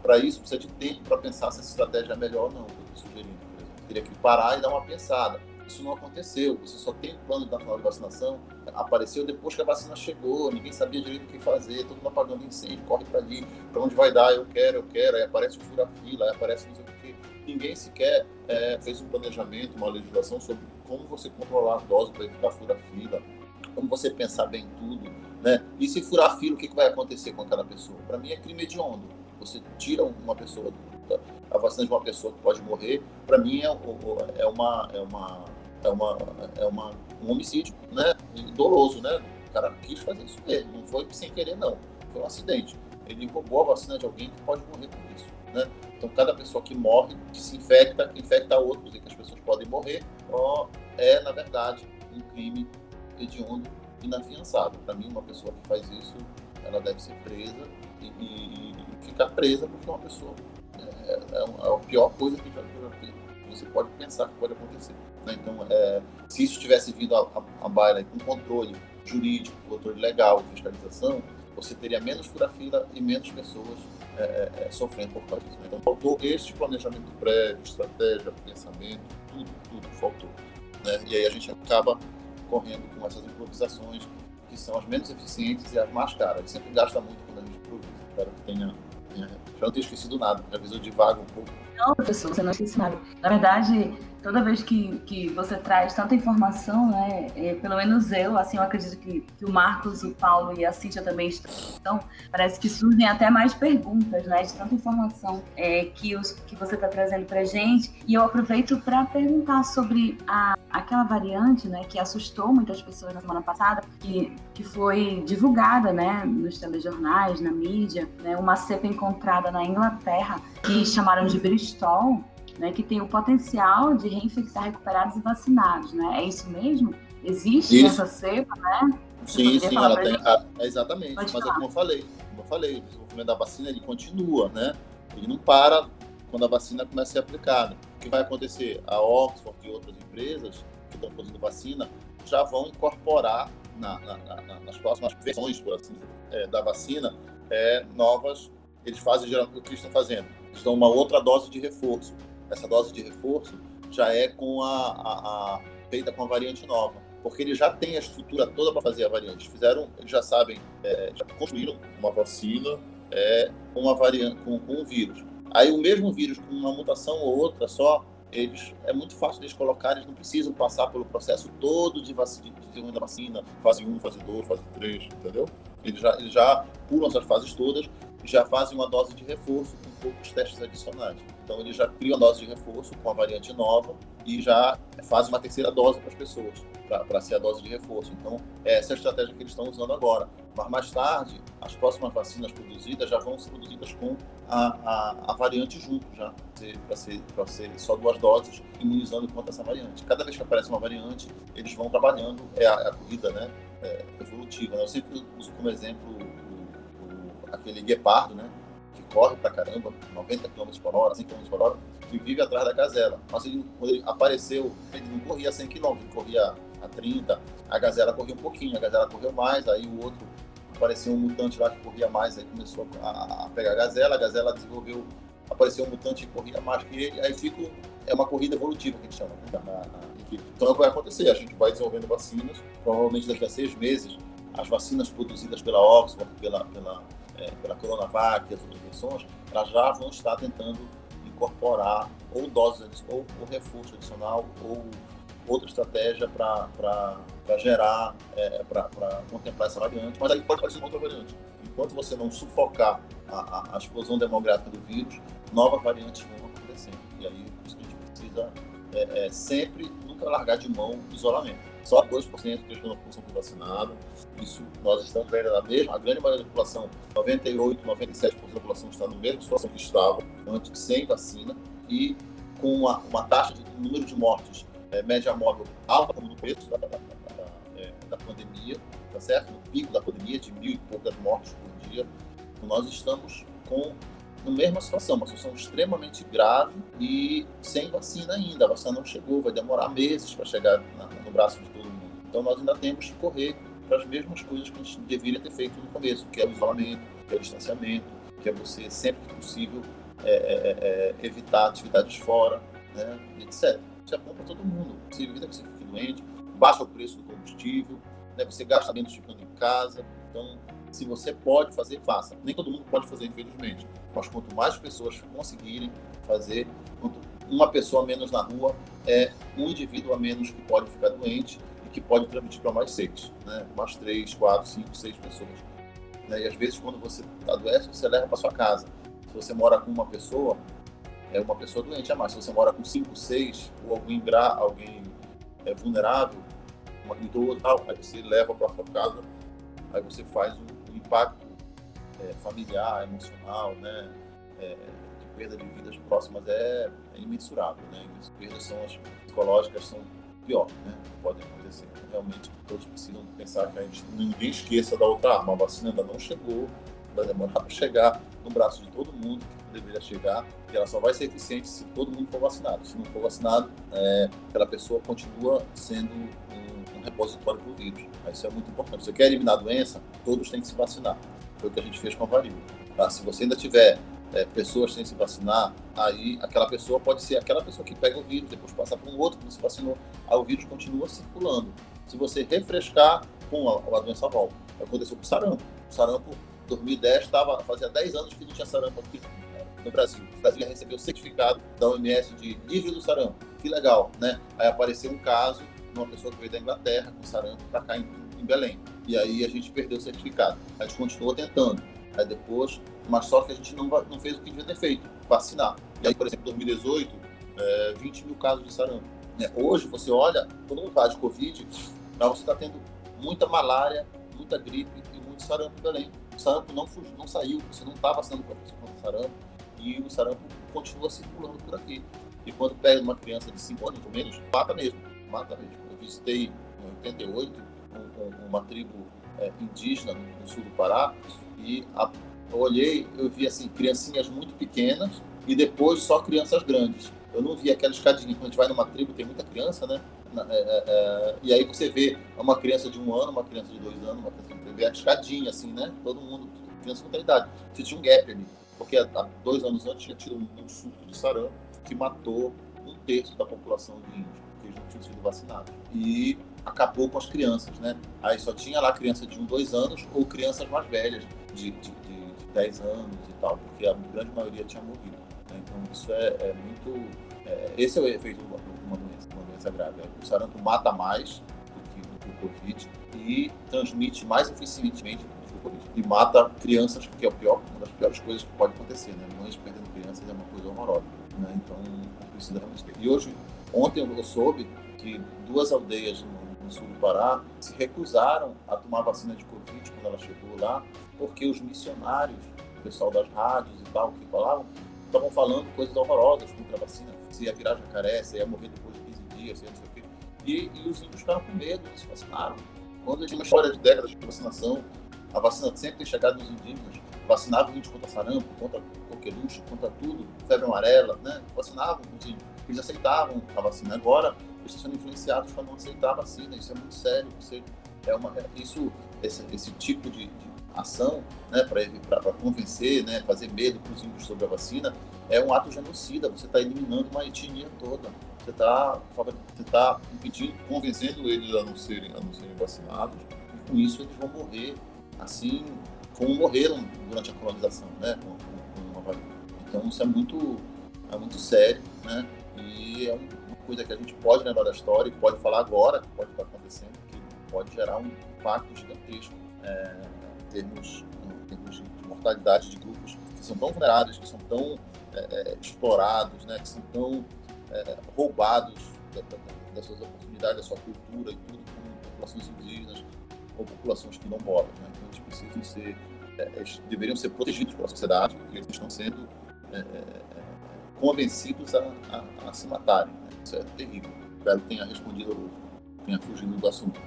B: Para isso, precisa de tempo para pensar se essa estratégia é melhor ou não, eu estou sugerindo. Você teria que parar e dar uma pensada. Isso não aconteceu. Você só tem o plano nacional de vacinação. Apareceu depois que a vacina chegou. Ninguém sabia direito o que fazer. Todo mundo apagando incêndio. Corre para ali. Para onde vai dar? Eu quero, eu quero. Aí aparece o fura-fila. Aí aparece não sei o. Ninguém sequer é, fez um planejamento, uma legislação sobre como você controlar a dose para evitar fura-fila. Como você pensar bem tudo. Né? E se furar fila, o que, que vai acontecer com aquela pessoa? Para mim é crime hediondo. Você tira uma pessoa a vacina de uma pessoa que pode morrer, para mim é, é, uma, é uma é, uma, é uma, um homicídio né, doloso, né? O cara quis fazer isso mesmo, não foi sem querer, não. Foi um acidente. Ele roubou a vacina de alguém que pode morrer por isso. Né? Então, cada pessoa que morre, que se infecta, que infecta outros e que as pessoas podem morrer, é, na verdade, um crime hediondo inafiançável. Para mim, uma pessoa que faz isso ela deve ser presa e, e, e ficar presa porque uma pessoa é, é, é a pior coisa que já, você pode pensar que pode acontecer. Né? Então, é, se isso tivesse vindo a baila com controle jurídico, controle legal, fiscalização, você teria menos fura-fila e menos pessoas é, é, é, sofrendo por causa disso. Então, faltou este planejamento prévio, estratégia, pensamento, tudo, tudo faltou. Né? E aí a gente acaba correndo com essas improvisações que são as menos eficientes e as mais caras. A gente sempre gasta muito quando a gente improvisa. Espero que tenha, tenha... Já não tenha esquecido nada, já avisou devagar um pouco.
E: Não, professor, você não esquece nada. Na verdade, toda vez que, que você traz tanta informação, né, é, pelo menos eu, assim, eu acredito que, que, o Marcos, o Paulo e a Cíntia também estão, então, parece que surgem até mais perguntas, né, de tanta informação é, que, os, que você está trazendo para gente, e eu aproveito para perguntar sobre a, aquela variante, né, que assustou muitas pessoas na semana passada, que, que foi divulgada, né, nos telejornais, na mídia, né, uma cepa encontrada na Inglaterra, que chamaram de Bristol, né, que tem o potencial de reinfectar recuperados e vacinados, né? É isso mesmo? Existe isso. essa cepa, né?
B: Você sim, sim, ela tem, a, é exatamente. Pode Mas é como eu falei, como eu falei, o desenvolvimento da vacina ele continua, né? Ele não para quando a vacina começa a ser aplicada. O que vai acontecer? A Oxford e outras empresas que estão produzindo vacina já vão incorporar na, na, na, nas próximas versões, por assim é, da vacina, é, novas. Eles fazem geralmente o que estão fazendo. Eles dão uma outra dose de reforço essa dose de reforço já é com a, a, a feita com a variante nova, porque eles já têm a estrutura toda para fazer a variante. Fizeram, eles já sabem, é, já construíram uma vacina é, com uma variante, com, com um vírus. Aí o mesmo vírus com uma mutação ou outra só, eles é muito fácil eles colocar, eles não precisam passar pelo processo todo de vacina, de vacina, fase 1, fase 2, fase 3, entendeu? Eles já, eles já pulam essas fases todas já fazem uma dose de reforço com poucos testes adicionais. Então ele já cria uma dose de reforço com a variante nova e já faz uma terceira dose para as pessoas, para ser a dose de reforço. Então, essa é a estratégia que eles estão usando agora. Mas mais tarde, as próximas vacinas produzidas já vão ser produzidas com a, a, a variante junto, já, para ser, ser só duas doses, imunizando contra essa variante. Cada vez que aparece uma variante, eles vão trabalhando, é a, a corrida né, é, evolutiva. Eu sempre uso como exemplo o, o, aquele guepardo, né? Corre pra caramba, 90 km por hora, 100 km por hora, que vive atrás da gazela. Mas ele, quando ele apareceu, ele não corria 100 km, ele corria a 30. A gazela corria um pouquinho, a gazela correu mais, aí o outro apareceu um mutante lá que corria mais, aí começou a, a pegar a gazela, a gazela desenvolveu, apareceu um mutante que corria mais que ele, aí fica, é uma corrida evolutiva que a gente chama, né, na, na. Então é o que vai acontecer, a gente vai desenvolvendo vacinas, provavelmente daqui a seis meses, as vacinas produzidas pela Oxford, pela, pela é, pela Coronavac as outras versões, elas já vão estar tentando incorporar ou doses ou, ou reforço adicional ou outra estratégia para gerar, é, para contemplar essa variante, mas aí pode aparecer uma outra variante. Enquanto você não sufocar a, a, a, explosão demográfica do vírus, novas variantes vão acontecendo. E aí por isso que a gente precisa é, é, sempre nunca largar de mão o isolamento. Só 2% que a população foi vacinada. Isso nós estamos ainda na mesma, a grande maioria da população, 98, 97% da população está na mesma situação que estava antes, sem vacina, e com uma, uma taxa de número de mortes é, média móvel alta como no começo da, da, da, é, da, pandemia, tá certo? No pico da pandemia, de mil e poucas mortes por dia. Então, nós estamos com na mesma situação, uma situação extremamente grave e sem vacina ainda. A vacina não chegou, vai demorar meses para chegar na, no braço de todo mundo. Então nós ainda temos que correr para as mesmas coisas que a gente deveria ter feito no começo, que é o isolamento, que é o distanciamento, que é você, sempre que possível, é, é, é, evitar atividades fora, né, etc. Isso é bom para todo mundo. Você evita que você fique doente, baixa o preço do combustível, né, você gasta menos ficando em casa. Então, se você pode fazer, faça. Nem todo mundo pode fazer, infelizmente. Mas quanto mais pessoas conseguirem fazer, quanto uma pessoa menos na rua é um indivíduo a menos que pode ficar doente e que pode transmitir para mais seis, né? mais três, quatro, cinco, seis pessoas. Né? E às vezes, quando você adoece, você leva para sua casa. Se você mora com uma pessoa, é uma pessoa doente a mais. Se você mora com cinco, seis, ou alguém, alguém é, vulnerável, uma idoso, tal, aí você leva para sua casa, aí você faz um, impacto é, familiar, emocional, né? É, de perda de vidas próximas é, é imensurável, né? As perdas são as psicológicas são pior, né? Pode acontecer. Realmente, todos precisam pensar que a gente ninguém esqueça da outra arma. A vacina ainda não chegou, vai demorar para chegar no braço de todo mundo que deveria chegar e ela só vai ser eficiente se todo mundo for vacinado. Se não for vacinado, é, aquela pessoa continua sendo um, um repositório do vírus. Isso é muito importante. Se você quer eliminar a doença, todos têm que se vacinar. Foi o que a gente fez com a varíola. Tá? Se você ainda tiver é, pessoas sem se vacinar, aí aquela pessoa pode ser aquela pessoa que pega o vírus, depois passa para um outro que não se vacinou, aí o vírus continua circulando. Se você refrescar, com a, a doença volta. Aconteceu com o sarampo. O sarampo 2010 estava, fazia 10 anos que não tinha sarampo aqui no Brasil. O Brasil recebeu o certificado da OMS de livre do sarampo. Que legal, né? Aí apareceu um caso uma pessoa que veio da Inglaterra com sarampo para cá em, em, Belém. E aí a gente perdeu o certificado. A gente continuou tentando. Aí depois, mas só que a gente não, não fez o que devia ter feito, vacinar. E aí, por exemplo, em 2018, é, 20 mil casos de sarampo. É, hoje, você olha, todo mundo fala de Covid, mas você está tendo muita malária, muita gripe e muito sarampo em Belém sarampo não, fugiu, não saiu, você não está vacinando contra o sarampo e o sarampo continua circulando por aqui. E quando pega uma criança de 5 anos ou menos, mata mesmo, mata mesmo. Visitei em 88 um, um, uma tribo é, indígena no, sul do Pará e a, eu olhei, eu vi assim criancinhas muito pequenas e depois só crianças grandes. Eu não vi aquela escadinha. Quando a gente vai numa tribo, tem muita criança, né? É, é, é, e aí você vê uma criança de um ano, uma criança de dois anos, uma criança de vê a escadinha, assim, né? Todo mundo, criança com idade. Você tinha um gap ali. Porque há dois anos antes tinha tido um, surto de sarampo que matou um terço da população de que eles não tinham sido vacinados. E acabou com as crianças, né? Aí só tinha lá criança de um, dois anos ou crianças mais velhas, de, de, de, de 10 anos e tal, porque a grande maioria tinha morrido. Né? Então isso é, é muito. É, esse é o efeito de uma, uma doença, uma doença grave. O sarampo mata mais do que, do que o Covid e transmite mais eficientemente o Covid. E mata crianças, que é o pior, uma das piores coisas que pode acontecer, né? Mães perdendo crianças é uma coisa horrorosa, né? Então, precisa realmente ter. E hoje, ontem eu soube que duas aldeias no, no sul do Pará se recusaram a tomar vacina de Covid quando ela chegou lá, porque os missionários, o pessoal das rádios e tal, que falavam, estavam falando coisas horrorosas contra a vacina. Se ia virar jacaré, se ia morrer depois de 15 dias, se ia não sei o quê. E, e os índios ficaram com medo, eles se vacinaram. Quando a gente uma história de décadas de vacinação, a vacina sempre tem chegado nos indígenas, vacinava os índios contra sarampo, contra coqueluche, contra tudo, febre amarela, né? Vacinavam os índios. Eles aceitavam a vacina. Agora, eles estão sendo influenciados para não aceitar a vacina. Isso é muito sério. Você é uma, isso, esse, esse tipo de, de ação, né, para convencer, né, fazer medo para os índios sobre a vacina, é um ato genocida. Você está eliminando uma etnia toda você está você tá impedindo, convencendo eles a não, serem, a não serem vacinados, e com isso eles vão morrer assim como morreram durante a colonização, né? Com, com, com então isso é muito, é muito sério, né? E é uma coisa que a gente pode lembrar da história e pode falar agora, que pode estar acontecendo, que pode gerar um impacto gigantesco é, em, termos, em termos de mortalidade de grupos que são tão vulneráveis, que são tão é, é explorados, né? Que são tão é, roubados da, da, das suas oportunidades, da sua cultura e tudo, como populações indígenas ou populações quilombolas. Né? Então, eles precisam ser, é, deveriam ser protegidos pela sociedade e eles estão sendo é, é, é convencidos a, a, a, se matarem. Né? Isso é terrível. Espero que tenha respondido, tenha fugido do assunto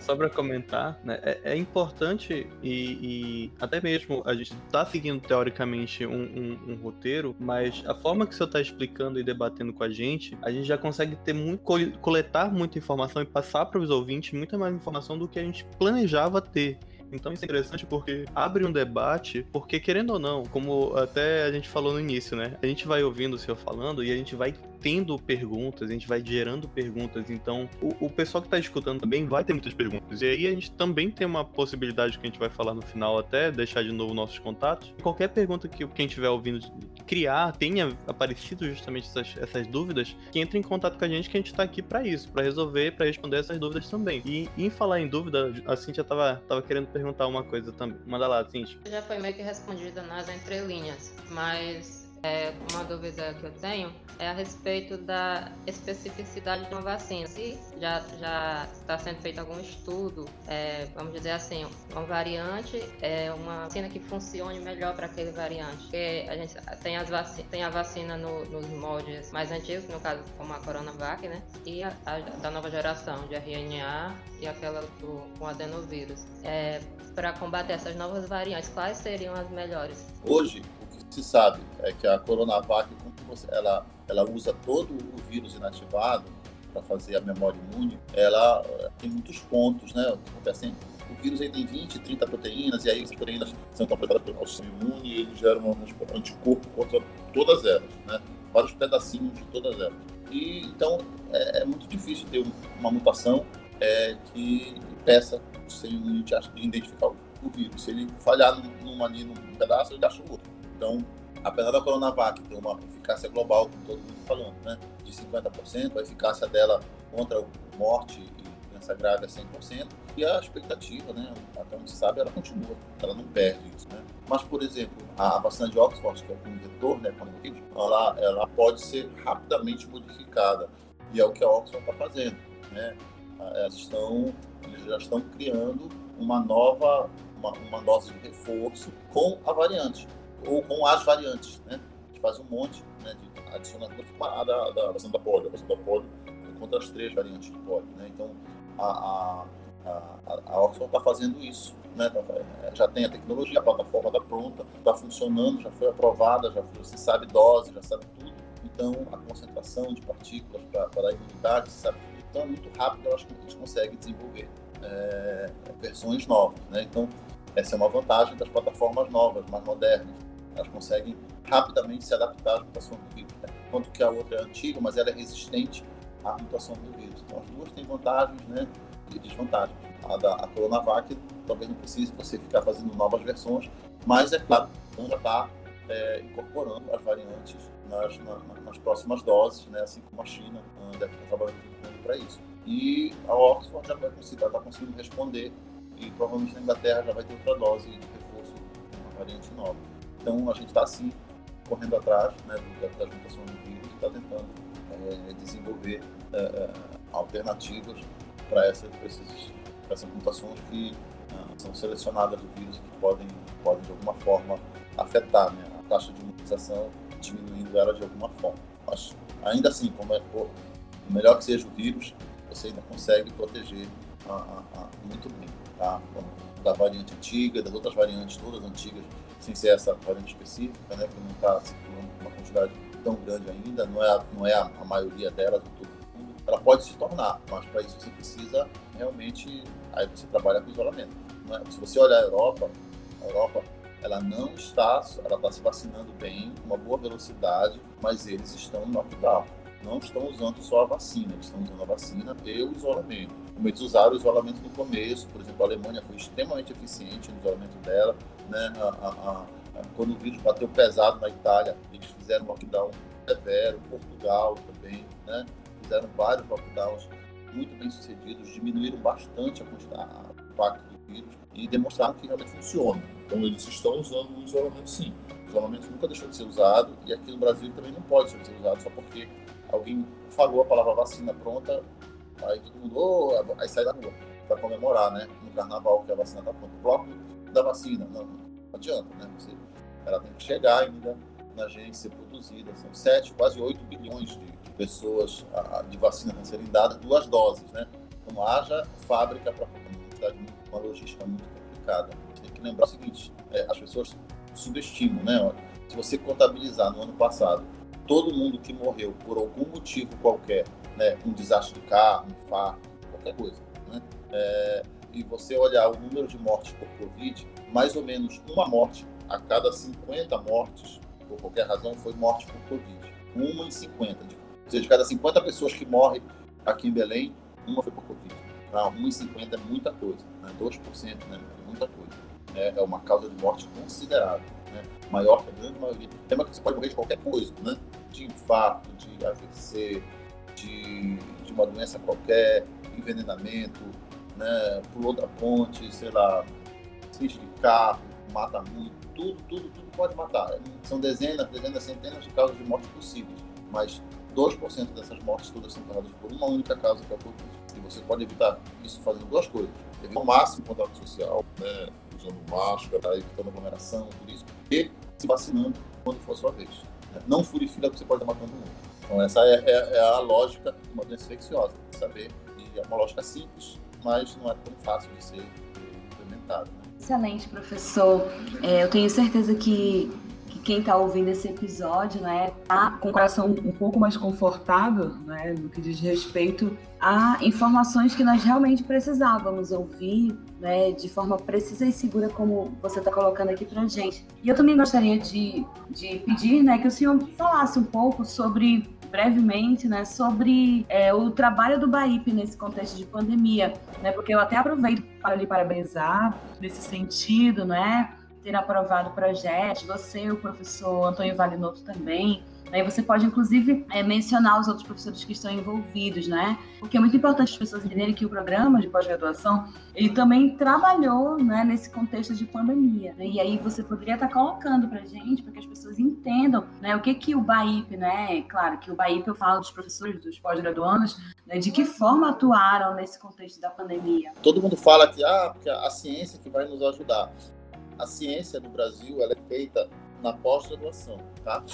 A: só para comentar, né, é, é importante e, e, até mesmo a gente está seguindo teoricamente um, um, um, roteiro, mas a forma que o senhor está explicando e debatendo com a gente, a gente já consegue ter muito, coletar muita informação e passar para os ouvintes muita mais informação do que a gente planejava ter. Então isso é interessante porque abre um debate, porque querendo ou não, como até a gente falou no início, né? A gente vai ouvindo o senhor falando e a gente vai tendo perguntas, a gente vai gerando perguntas. Então, o, o pessoal que está escutando também vai ter muitas perguntas. E aí a gente também tem uma possibilidade que a gente vai falar no final, até deixar de novo nossos contatos. Qualquer pergunta que quem estiver ouvindo criar, tenha aparecido justamente essas, essas dúvidas, que entre em contato com a gente, que a gente está aqui para isso, para resolver, para responder essas dúvidas também. E em falar em dúvida, a Cintia tava, tava querendo perguntar uma coisa também. Manda lá, Cintia.
C: Já foi meio que respondida nas entrelinhas, mas É, uma dúvida que eu tenho é a respeito da especificidade de uma vacina. Se já já está sendo feito algum estudo, é, vamos dizer assim, uma variante é uma vacina que funcione melhor para aquele variante. Porque a gente tem, as vaci tem a vacina no, nos moldes mais antigos, no caso como a Coronavac, né? E a, a da nova geração de RNA e aquela do, com adenovírus. É, para combater essas novas variantes, quais seriam as melhores?
B: Hoje, se sabe é que a Coronavac, ela, ela usa todo o vírus inativado para fazer a memória imune, ela tem muitos pontos, né? Acontecem o vírus aí tem 20, 30 proteínas, e aí as proteínas são completadas pelo sistema imune e ele gera um anticorpo contra todas elas, né? Vários pedacinhos de todas elas. E, então, é, é muito difícil ter uma mutação é, que peça o seu imunidade de identificar o, vírus. Se ele falhar num, ali num pedaço, ele acha o outro. Então, apesar da Coronavac ter uma eficácia global, como todo mundo falando, né, de 50%, a eficácia dela contra morte e doença grave é 100%, e a expectativa, né, até onde se sabe, ela continua, ela não perde isso. Né. Mas, por exemplo, a vacina de Oxford, que é o vetor, né, ela, ela pode ser rapidamente modificada, e é o que a Oxford está fazendo. Né. Elas estão, eles já estão criando uma nova, uma, uma dose de reforço com a variante ou com as variantes, né? Que faz um monte né, de adicionando a da, da vacina da polio, a vacina da polio contra as três variantes de polio, né? Então, a, a, a, a Oxford está fazendo isso, né? Tá, é, já tem a tecnologia, a plataforma está pronta, está funcionando, já foi aprovada, já foi, se sabe dose, já sabe tudo. Então, a concentração de partículas para a imunidade, se sabe tudo. Então, é muito rápido, eu acho que a gente consegue desenvolver é, versões novas, né? Então, essa é uma vantagem das plataformas novas, mais modernas elas conseguem rapidamente se adaptar à mutação do vírus. Né? Enquanto que a outra é antiga, mas ela é resistente à mutação do vírus. Então, as duas têm vantagens né, e desvantagens. A da a Coronavac talvez não precise você ficar fazendo novas versões, mas é claro, já está é, incorporando as variantes nas, nas, próximas doses, né, assim como a China deve estar trabalhando para isso. E a Oxford já vai conseguir, está conseguindo responder e provavelmente na Inglaterra já vai ter outra dose de reforço uma variante nova. Então a gente está assim correndo atrás né, da, das mutações do vírus e está tentando é, desenvolver é, é alternativas para essas, mutações que é, são selecionadas do vírus que podem, podem de alguma forma afetar né, a taxa de imunização, diminuindo ela de alguma forma. Mas ainda assim, como é, o melhor que seja o vírus, você ainda consegue proteger a, a, a, muito bem, tá? Da variante antiga, das outras variantes todas antigas sem ser essa variante específica, né, que não está circulando uma quantidade tão grande ainda, não é a, não é a, a maioria delas todo mundo, ela pode se tornar, mas para isso você precisa realmente, aí você trabalha com isolamento. É? Se você olhar a Europa, a Europa ela não está, ela está se vacinando bem, com uma boa velocidade, mas eles estão no lockdown. Não estão usando só a vacina, eles estão usando a vacina e o isolamento. Como eles usaram o isolamento no começo, por exemplo, a Alemanha foi extremamente eficiente no isolamento dela, né? A, a, a, quando o vírus bateu pesado na Itália, eles fizeram lockdown severo, Portugal também, né? Fizeram vários lockdowns muito bem sucedidos, diminuíram bastante a quantidade, o impacto do vírus e demonstraram que realmente funciona. Então eles estão usando o isolamento sim. O isolamento nunca deixou de ser usado e aqui no Brasil também não pode ser usado só porque alguém falou a palavra vacina pronta, aí todo mundo, oh, aí sai da rua para comemorar, né? No carnaval que a vacina está pronta. O bloco da vacina, não, não adianta, né? Você, ela tem que chegar ainda na ser produzida. São 7, quase 8 bilhões de, pessoas a, de vacina a serem dadas, duas doses, né? Então haja fábrica para uma logística muito complicada. Tem que lembrar o seguinte, é, as pessoas subestimam, né? Se você contabilizar no ano passado todo mundo que morreu por algum motivo qualquer, né, um desastre de carro, um infarto, qualquer coisa, né, é, e você olhar o número de mortes por Covid, mais ou menos uma morte a cada 50 mortes, por qualquer razão, foi morte por Covid. Uma em 50. Ou seja, de cada 50 pessoas que morrem aqui em Belém, uma foi por Covid. Tá? Uma em 50 é muita coisa. Né? 2% né? é muita coisa. É, é uma causa de morte considerável. Né? Maior que a grande maioria. Lembra que você pode morrer de qualquer coisa, né? de infarto, de AVC, de, de uma doença qualquer, envenenamento, né? pulou da ponte, sei lá, acidente de carro, mata muito, tudo, tudo, tudo pode matar. São dezenas, dezenas, centenas de casos de morte possíveis, mas 2% dessas mortes todas são causadas por uma única causa, que é a Covid. E você pode evitar isso fazendo duas coisas. Evitar o máximo contato social, né, usando máscara, evitando aglomeração, tudo isso, e se vacinando quando for sua vez. Não fure fila que você pode estar matando o mundo. Então essa é, é, é, a lógica de uma doença infecciosa, saber. E é uma lógica simples, mas não é tão fácil de ser implementada. Né?
E: Excelente, professor. É, eu tenho certeza que, que quem está ouvindo esse episódio né, tá com o coração um pouco mais confortável né, no que diz respeito a informações que nós realmente precisávamos ouvir né, de forma precisa e segura, como você está colocando aqui para gente. E eu também gostaria de, de pedir né, que o senhor falasse um pouco sobre brevemente, né, sobre é, o trabalho do BAIP nesse contexto de pandemia, né, porque eu até aproveito para lhe parabenizar nesse sentido, né, ter aprovado o projeto, você, o professor Antônio Valinoto também, Aí você pode, inclusive, é, mencionar os outros professores que estão envolvidos, né? Porque é muito importante as pessoas entenderem que o programa de pós-graduação, ele também trabalhou né, nesse contexto de pandemia. Né? E aí você poderia estar colocando para gente, para que as pessoas entendam né, o que que o BAIP, né? Claro que o BAIP eu falo dos professores, dos pós-graduandos, né, de que forma atuaram nesse contexto da pandemia.
B: Todo mundo fala que, ah, porque a ciência que vai nos ajudar. A ciência no Brasil, ela é feita na pós-graduação, tá?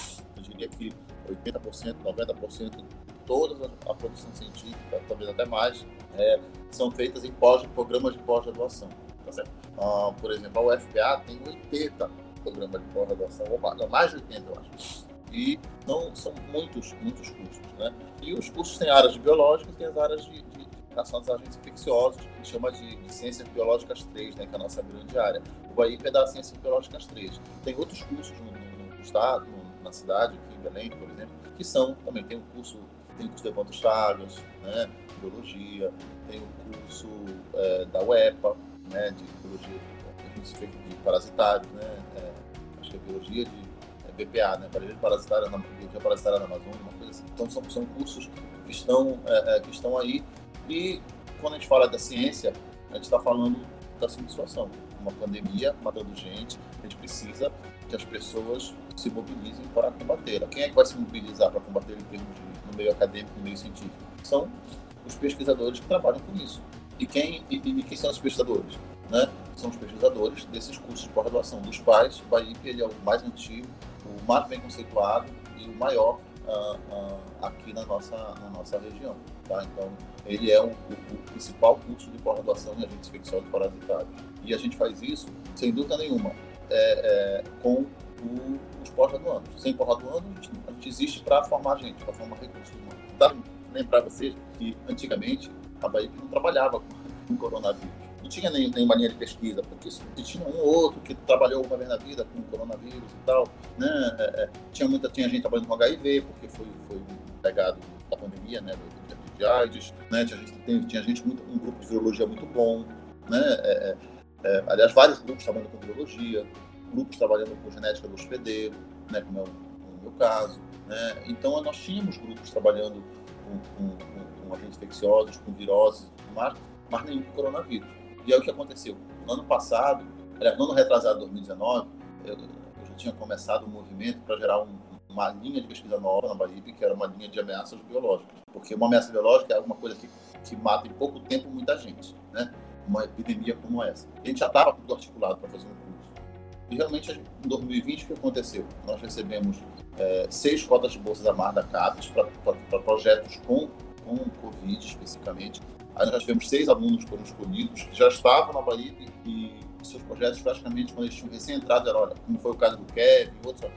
B: Diria que 80%, 90% de toda a produção científica, talvez até mais, é, são feitas em pós, programas de pós-graduação, tá? Ah, por exemplo, a UFPA tem 80 programas de pós-graduação, ou mais, de 80, eu acho. E não, são muitos, muitos cursos, né? E os cursos têm áreas de biológicas tem as áreas de, de classificação dos agentes infecciosos, que chama de, de Ciências Biológicas 3, né, que é a nossa grande área. O Bahia é da Ciências Biológicas 3. Tem outros cursos no, no estado, no, na cidade, aqui em Belém, por exemplo, que são também. Tem o curso, tem o curso de Evanto Chagas, né, Biologia, tem o curso é, da UEPA, né, de Biologia de parasitários, né, é, acho que é Biologia de é, BPA, né, Biologia Parasitária na, Biologia Parasitária na Amazônia, uma coisa assim. Então são, são cursos que estão, é, é que estão aí e quando a gente fala da ciência, a gente está falando da situação: uma pandemia matando gente, a gente precisa que as pessoas se mobilizem para combater. Quem é que vai se mobilizar para combater em termos de, no meio acadêmico, no meio científico? São os pesquisadores que trabalham com isso. E quem, e, e quem são os pesquisadores? Né? São os pesquisadores desses cursos de pós-graduação, dos quais o BAIP ele é o mais antigo, o mais bem conceituado e o maior uh, uh, aqui na nossa, na nossa região. Tá? Então, ele é o, o, o principal curso de pós-graduação em agentes infecciosos parasitários. E a gente faz isso, sem dúvida nenhuma, é, é, com o, os pós-graduandos. Sem pós-graduando, a, a gente, existe para formar gente, para formar recursos humanos. Dá lembrar vocês que, antigamente, a Bahia não trabalhava com, coronavírus. Não tinha nem, nenhuma linha de pesquisa, porque tinha um ou outro que trabalhou uma vez na vida com coronavírus e tal, né? É, é tinha muita tinha gente trabalhando com HIV, porque foi, foi pegado da pandemia, né? De AIDS, né? Tinha gente, tinha gente muito, um grupo de virologia muito bom, né? É, é, é, aliás, vários grupos trabalhando com virologia, grupos trabalhando com genética do hospedeiro, né? Como é o, o meu caso, né? Então nós tínhamos grupos trabalhando com, com, com, com agentes infecciosos, com viroses, mas, mas nenhum com coronavírus. E aí o que aconteceu? No ano passado, aliás, no ano retrasado, 2019, eu, eu já tinha começado um movimento para gerar um, uma linha de pesquisa nova na Bahia, que era uma linha de ameaças biológicas. Porque uma ameaça biológica é alguma coisa que, que mata em pouco tempo muita gente, né? Uma epidemia como essa. A gente já estava tudo articulado para fazer um curso. E realmente, em 2020, o que aconteceu? Nós recebemos é, seis cotas de bolsas da Mar da CAPES para projetos com, com Covid especificamente. Aí nós tivemos seis alunos que foram escolhidos, que já estavam na Bahia e seus projetos praticamente quando eles tinham recém-entrado, era, olha, como foi o caso do Kevin, outros,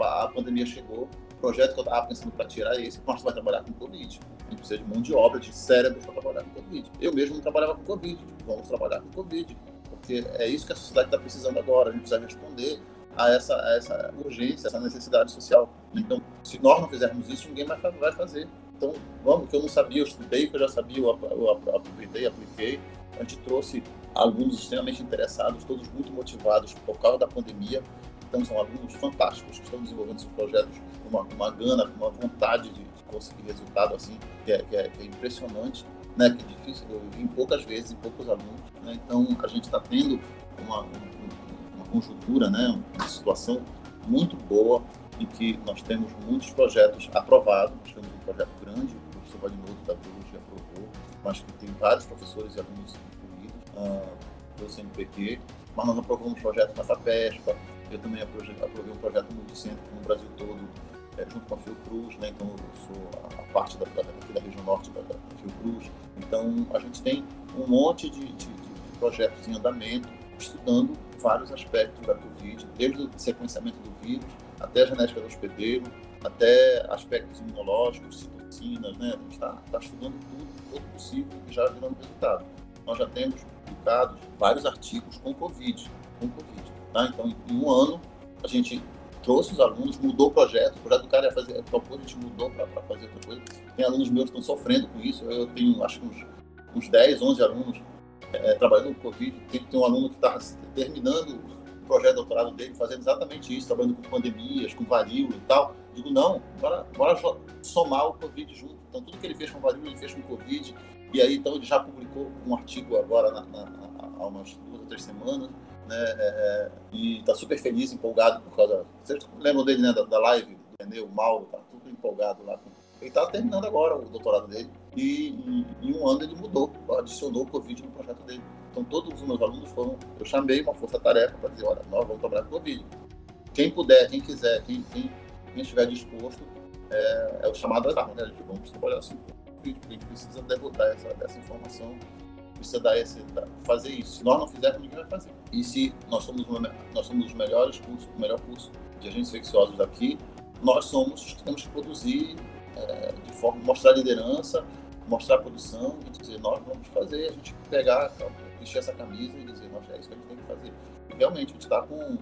B: a, a pandemia chegou, o projeto que eu estava pensando para tirar é esse, você vai trabalhar com Covid. A gente precisa de mão de obra, de cérebro para trabalhar com Covid. Eu mesmo não trabalhava com Covid, vamos trabalhar com Covid, porque é isso que a sociedade está precisando agora, a gente precisa responder a essa, a essa urgência, essa necessidade social. Então, se nós não fizermos isso, ninguém mais vai fazer. Então, vamos, que eu não sabia, eu estudei, que eu já sabia, eu aproveitei, apliquei. A gente trouxe alunos extremamente interessados, todos muito motivados por causa da pandemia. Então, são alunos fantásticos que estão desenvolvendo seus projetos com uma, uma gana, com uma vontade de, de conseguir resultado assim, que é, que é, que é impressionante, né? que é difícil, eu vi em poucas vezes, em poucos alunos. Né? Então, a gente está tendo uma, uma conjuntura, né, uma situação muito boa em que nós temos muitos projetos aprovados. Nós temos um projeto grande, o professor Valinoto da Biologia aprovou, mas que tem vários professores e alunos uh, pelo CNPq. Mas nós aprovamos projetos na FAPESPA, eu também aprovei um projeto multicêntrico no Brasil todo, é, junto com a Fiocruz, né? então eu sou a, a parte da, da, da, região norte da, da Fiocruz. Então a gente tem um monte de, de, de projetos em andamento, estudando vários aspectos da Covid, desde o sequenciamento do vírus, até a genética do hospedeiro, até aspectos imunológicos, citocinas, né? A gente está tá estudando tudo, todo possível e já gerando resultado. Nós já temos publicados vários artigos com Covid, com Covid. Tá? Então, em um ano, a gente trouxe os alunos, mudou o projeto, o projeto do cara ia fazer, propôs, a gente mudou para fazer outra coisa. Tem alunos meus que estão sofrendo com isso, eu tenho acho que uns, uns 10, 11 alunos é, trabalhando com Covid, tem, tem um aluno que está terminando o projeto de doutorado dele, fazendo exatamente isso, trabalhando com pandemias, com varíola e tal. Digo, não, bora, bora somar o Covid junto. Então, tudo que ele fez com varíola, ele fez com Covid. E aí, então, ele já publicou um artigo agora, na, na, há umas duas ou três semanas, né? É, é e está super feliz, empolgado por causa. Vocês lembram dele, né? Da, da live, o o Mauro, tá tudo empolgado lá. Ele está terminando agora o doutorado dele e em, em um ano ele mudou, adicionou o Covid no projeto dele. Então todos os meus alunos foram, eu chamei uma força-tarefa para dizer, olha, nós vamos trabalhar com Covid. Quem puder, quem quiser, quem, quem, quem estiver disposto, é, é o chamado às armas, né? A vamos trabalhar assim porque a gente precisa debutar essa, essa informação precisa dar esse, fazer isso. Se nós não fizermos, ninguém vai fazer. E se nós somos, uma, nós somos os melhores cursos, o melhor curso de agentes infecciosos daqui, nós somos os que temos que produzir é, de forma, mostrar liderança, mostrar produção e dizer, nós vamos fazer, a gente pegar, vestir essa camisa e dizer, nós é isso que a gente tem que fazer. E realmente, a gente está com,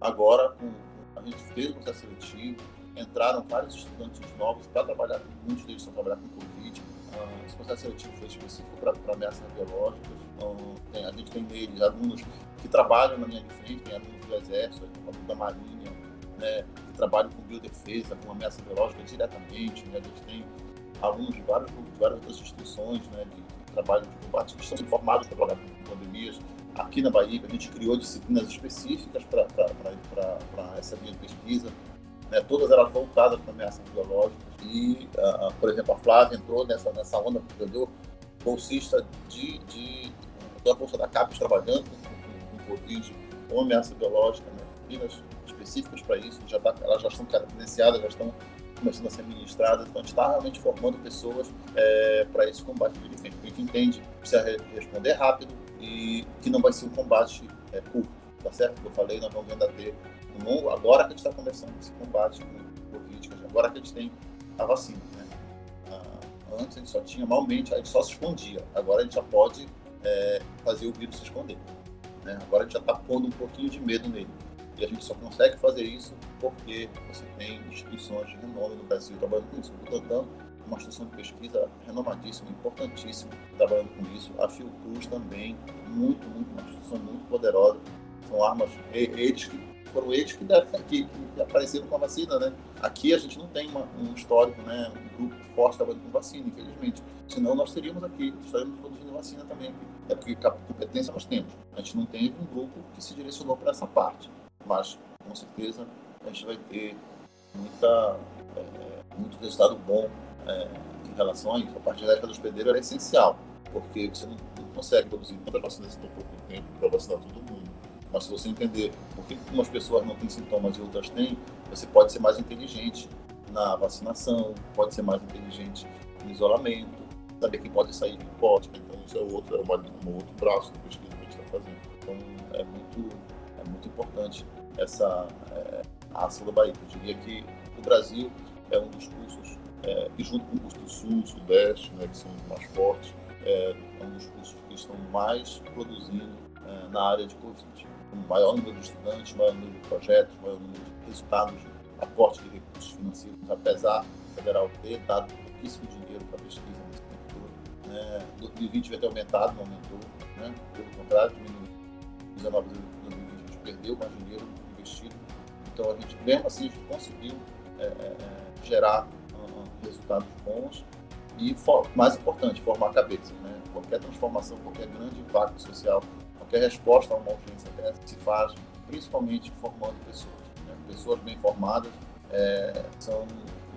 B: agora, com, a gente fez o processo seletivo, entraram vários estudantes novos para trabalhar, muitos deles estão trabalhando com Covid, uh, esse processo seletivo foi específico para ameaças biológicas. Então, tem, a gente tem neles alunos que trabalham na linha de frente, tem alunos do Exército, alunos da Marinha, né, que trabalham com biodefesa, com ameaça biológica diretamente. Né, a gente tem alunos de, vários, de várias outras instituições né, de, de trabalho de combate que estão formados para trabalhar com pandemias. Aqui na Bahia, a gente criou disciplinas específicas para essa linha de pesquisa né, todas elas voltadas para ameaças biológicas. E, uh, por exemplo, a Flávia entrou nessa, nessa onda, entendeu? Bolsista de, de, da Bolsa da CAPES trabalhando com, Covid, com ameaça biológica, né? específicas para isso, já tá, elas já estão credenciadas, já estão começando a ser ministradas, então a gente está realmente formando pessoas é, para esse combate de defesa. A gente entende que precisa responder rápido e que não vai ser um combate é, curto, tá certo? Como eu falei, nós vamos ainda ter longo, agora que a gente está começando esse combate com o Covid, agora que a gente tem a vacina. Né? Ah, antes a gente só tinha, malmente, a gente só se escondia. Agora a gente já pode é, fazer o vírus se esconder. Né? Agora a gente já está pondo um pouquinho de medo nele. E a gente só consegue fazer isso porque você tem instituições de renome no Brasil trabalhando com isso. O Butantan é uma instituição de pesquisa renomadíssima, importantíssima, trabalhando com isso. A Fiocruz também, muito, muito, uma instituição muito poderosa. São armas, eles que foram eles que, que, que, apareceram com a vacina, né? Aqui a gente não tem uma, um histórico, né? Um grupo forte trabalhando com vacina, infelizmente. Senão nós teríamos aqui, estaríamos produzindo vacina também. É porque competência nós temos. A gente não tem um grupo que se direcionou para essa parte. Mas, com certeza, a gente vai ter muita, é, muito resultado bom é, em relação a isso. A parte genética do hospedeiro era essencial, porque você não, não consegue produzir tantas vacinas em tão pouco tempo para vacinar todo mundo. Mas se você entender por que umas pessoas não têm sintomas e outras têm, você pode ser mais inteligente na vacinação, pode ser mais inteligente no isolamento, saber quem pode sair e pode. Então isso é outro, é um outro braço da pesquisa que a gente está fazendo. Então é muito, é muito importante essa é, ação da Bahia. Eu diria que o Brasil é um dos cursos, é, e junto com o curso do Sul, Sudeste, né, que são os mais fortes, é, é um dos cursos que estão mais produzindo é, na área de Covid com maior número de estudantes, maior número de projetos, maior número de resultados, aporte de recursos financeiros, apesar do federal ter dado pouquíssimo dinheiro para pesquisa nesse todo. Né? 2020 vai ter aumentado, não aumentou, né? pelo contrário, diminuiu. 19 de 2020 a gente perdeu mais dinheiro investido, então a gente, mesmo assim, gente conseguiu é, é, é gerar uh, resultados bons e, mais importante, formar cabeças. Né? Qualquer transformação, qualquer grande impacto social qualquer resposta a uma urgência dessa se faz principalmente formando pessoas. Né? Pessoas bem formadas é, são,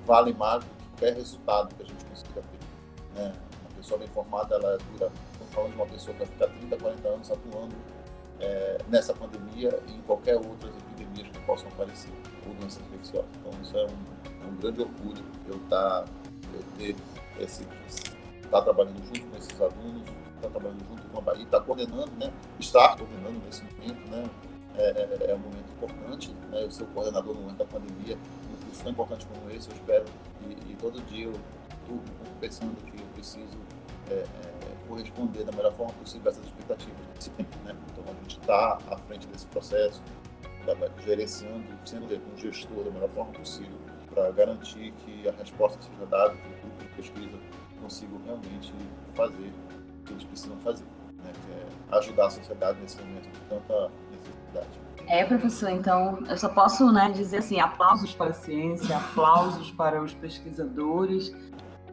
B: valem mais do que qualquer resultado que a gente consiga ter. Né? Uma pessoa bem formada, ela dura, estamos falando de uma pessoa que vai ficar 30, 40 anos atuando é, nessa pandemia e em qualquer outras epidemias que possam aparecer, ou doenças infecciosas. Então, isso é um, é um grande orgulho eu, estar, tá, eu ter esse, estar tá trabalhando junto com esses alunos, estar tá trabalhando junto com a Bahia, estar coordenando, né? estar coordenando nesse momento, né? É, é, é um momento importante, né? eu sou coordenador no momento da pandemia, um curso tão importante como esse, eu espero, e, e todo dia eu estou pensando que eu preciso é, é, corresponder da melhor forma possível a essas expectativas. Né? Então a gente está à frente desse processo, tá gerenciando, sendo um gestor da melhor forma possível para garantir que a resposta seja dada, que o grupo de pesquisa consiga realmente fazer que eles precisam fazer, né? que é ajudar a sociedade nesse momento de tanta necessidade.
E: É, professor, então eu só posso né, dizer assim, aplausos para a ciência, aplausos para os pesquisadores,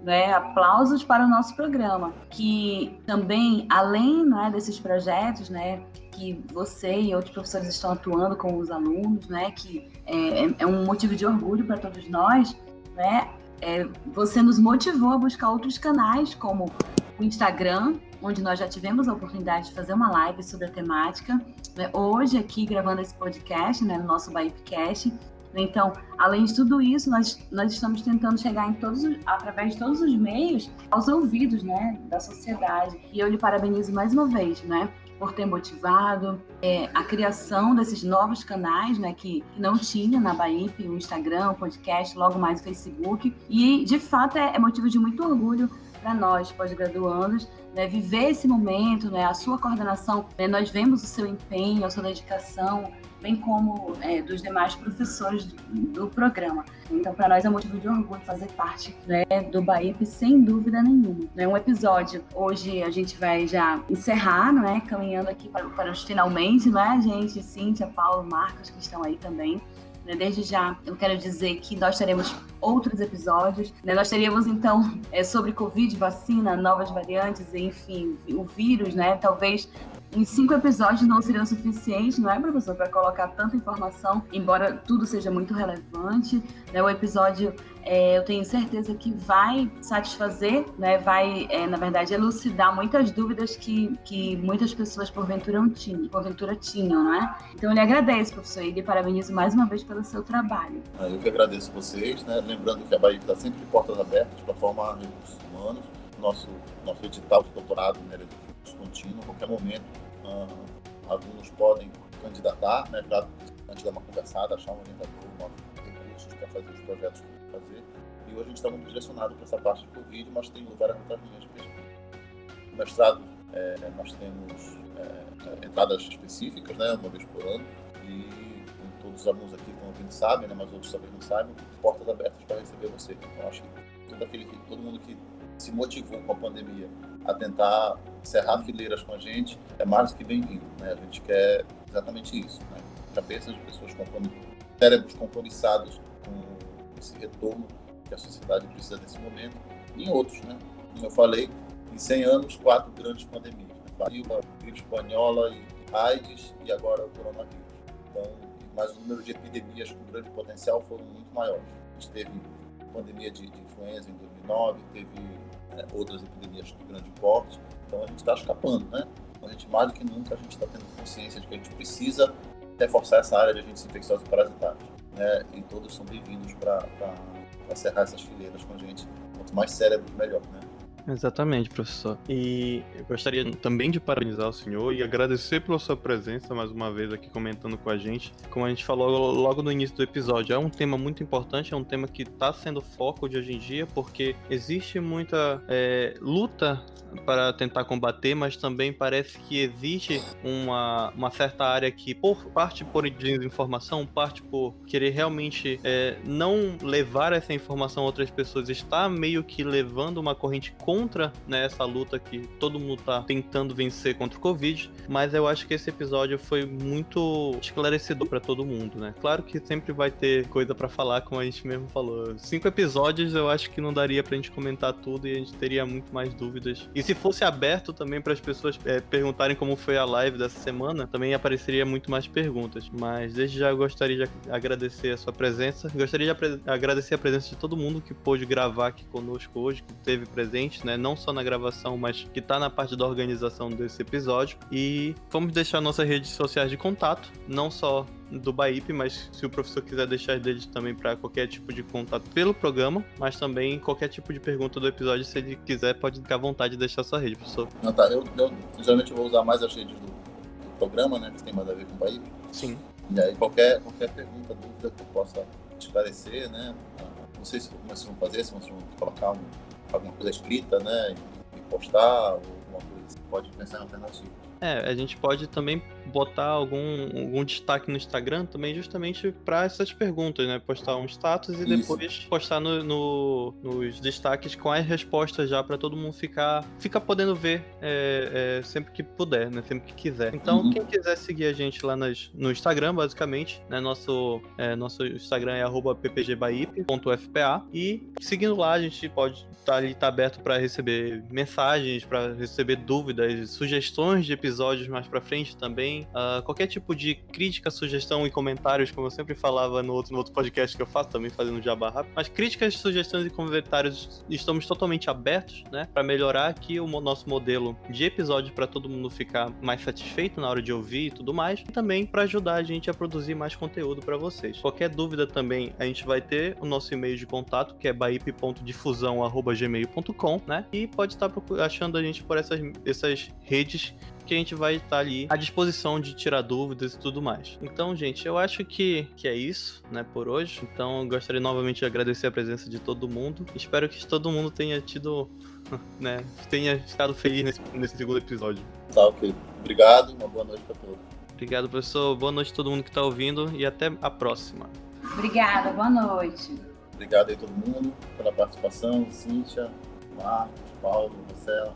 E: né, aplausos para o nosso programa, que também, além né, desses projetos, né, que você e outros professores estão atuando com os alunos, né, que é, é um motivo de orgulho para todos nós, né, é, você nos motivou a buscar outros canais, como o Instagram, onde nós já tivemos a oportunidade de fazer uma live sobre a temática. Né? Hoje, aqui, gravando esse podcast, né, no nosso Baipcast. Então, além de tudo isso, nós, nós estamos tentando chegar em todos, através de todos os meios aos ouvidos né, da sociedade. E eu lhe parabenizo mais uma vez, né? por ter motivado é, a criação desses novos canais, né, que não tinha na Bahia, o Instagram, o podcast, logo mais o Facebook. E, de fato, é, é motivo de muito orgulho para nós, pós-graduandos, né, viver esse momento, né, a sua coordenação, né, nós vemos o seu empenho, a sua dedicação, bem como é, dos demais professores do, do programa. Então, para nós é motivo de orgulho fazer parte né, do BAIP, sem dúvida nenhuma. É um episódio, hoje a gente vai já encerrar, é? caminhando aqui para, para os finalmente, não é, gente? Cíntia, Paulo, Marcos, que estão aí também. Né? Desde já, eu quero dizer que nós teremos outros episódios. Né? Nós teríamos, então, é, sobre Covid, vacina, novas variantes, enfim, o vírus, né? Talvez em cinco episódios não seriam suficientes, não é, professor, para colocar tanta informação, embora tudo seja muito relevante. Né? O episódio, é, eu tenho certeza que vai satisfazer, né? vai, é, na verdade, elucidar muitas dúvidas que, que muitas pessoas porventura tinham, porventura tinham, não é? Então, eu lhe agradeço, professor, e lhe parabenizo mais uma vez pelo seu trabalho.
B: Ah, eu que agradeço vocês, né? lembrando que a Bahia está sempre de portas abertas para formar recursos humanos. Nosso, nosso edital de doutorado né, é contínuo, a qualquer momento uh, alunos podem candidatar, né, claro, antes dar uma conversada, achar um orientador, recursos para fazer os projetos que que fazer. E hoje a gente está muito direcionado para essa parte de Covid, mas tem várias outras linhas de pesquisa. No mestrado, é, nós temos é, entradas específicas, né, uma vez por ano, e todos os alunos aqui estão ouvindo sabem, né, mas outros talvez não saibam, portas abertas para receber você. Então, acho que todo, aquele, todo mundo que se motivou com a pandemia a tentar encerrar fileiras com a gente é mais do que bem-vindo. Né? A gente quer exatamente isso. Né? Cabeças de pessoas compromissadas, cérebros compromissados com esse retorno que a sociedade precisa nesse momento e em outros. Né? Como eu falei, em 100 anos, quatro grandes pandemias. Né? Varíola, gripe espanhola e AIDS e agora o coronavírus. Então, mas o número de epidemias com grande potencial foram muito maiores. A gente teve pandemia de, de influenza em 2009, teve né, outras epidemias de grande porte. Então a gente está escapando, né? A gente, mais do que nunca, a gente está tendo consciência de que a gente precisa reforçar essa área de agentes infecciosos e parasitários. Né? E todos são bem-vindos para cerrar essas fileiras com a gente. Quanto mais cérebros, melhor, né?
A: Exatamente, professor. E eu gostaria também de parabenizar o senhor e agradecer pela sua presença mais uma vez aqui comentando com a gente. Como a gente falou logo no início do episódio, é um tema muito importante, é um tema que está sendo foco de hoje em dia, porque existe muita é, luta para tentar combater, mas também parece que existe uma, uma certa área que, por parte por desinformação, parte por querer realmente é, não levar essa informação a outras pessoas, está meio que levando uma corrente contra né, essa luta que todo mundo tá tentando vencer contra o Covid, mas eu acho que esse episódio foi muito esclarecedor para todo mundo, né? Claro que sempre vai ter coisa para falar, como a gente mesmo falou. Cinco episódios eu acho que não daria pra gente comentar tudo e a gente teria muito mais dúvidas. E se fosse aberto também para as pessoas é, perguntarem como foi a live dessa semana, também apareceria muito mais perguntas. Mas desde já eu gostaria de agradecer a sua presença. Gostaria de agradecer a presença de todo mundo que pôde gravar aqui conosco hoje, que teve presente, né? Não só na gravação, mas que tá na parte da organização desse episódio. E vamos deixar nossas redes sociais de contato, não só do Baip, mas se o professor quiser deixar deles também para qualquer tipo de contato pelo programa, mas também qualquer tipo de pergunta do episódio, se ele quiser, pode ficar à vontade de deixar sua rede, professor.
B: Não, tá. Eu, eu geralmente vou usar mais as redes do, do, programa, né, que tem mais a ver com o Baip.
A: Sim.
B: E aí qualquer, qualquer pergunta, dúvida que eu possa esclarecer, né, não sei se como vocês vão fazer, se vocês vão colocar um, alguma coisa escrita, né, e postar, ou alguma coisa, você pode pensar em alternativa.
A: É, a gente pode também botar algum, algum destaque no Instagram também justamente para essas perguntas, né? Postar um status e Isso. depois postar no, no, nos destaques com as respostas já para todo mundo ficar, ficar podendo ver é, é, sempre que puder, né? Sempre que quiser. Então, uhum. quem quiser seguir a gente lá nas, no Instagram, basicamente, né? Nosso, é, nosso Instagram é ppgbaip.fpa e seguindo lá a gente pode estar tá ali, tá aberto para receber mensagens, para receber dúvidas, sugestões de episódios mais para frente também Uh, qualquer tipo de crítica, sugestão e comentários, como eu sempre falava no outro, no outro podcast que eu faço, também fazendo jabá rápido. Mas críticas, sugestões e comentários estamos totalmente abertos, né? Para melhorar aqui o nosso modelo de episódio para todo mundo ficar mais satisfeito na hora de ouvir e tudo mais. E também para ajudar a gente a produzir mais conteúdo para vocês. Qualquer dúvida também, a gente vai ter o nosso e-mail de contato, que é baip.difusão.gmail.com, né? E pode estar achando a gente por essas, essas redes que a gente vai estar ali à disposição de tirar dúvidas e tudo mais. Então, gente, eu acho que, que é isso, né, por hoje. Então, gostaria novamente de agradecer a presença de todo mundo. Espero que todo mundo tenha tido, né, tenha ficado feliz nesse, nesse segundo episódio.
B: Tá, ok. Obrigado, uma boa noite para todos.
A: Obrigado, professor. Boa noite a todo mundo que está ouvindo e até a próxima.
E: Obrigada, boa noite.
B: Obrigado aí todo mundo pela participação, Cíntia, Marcos, Paulo, Marcela.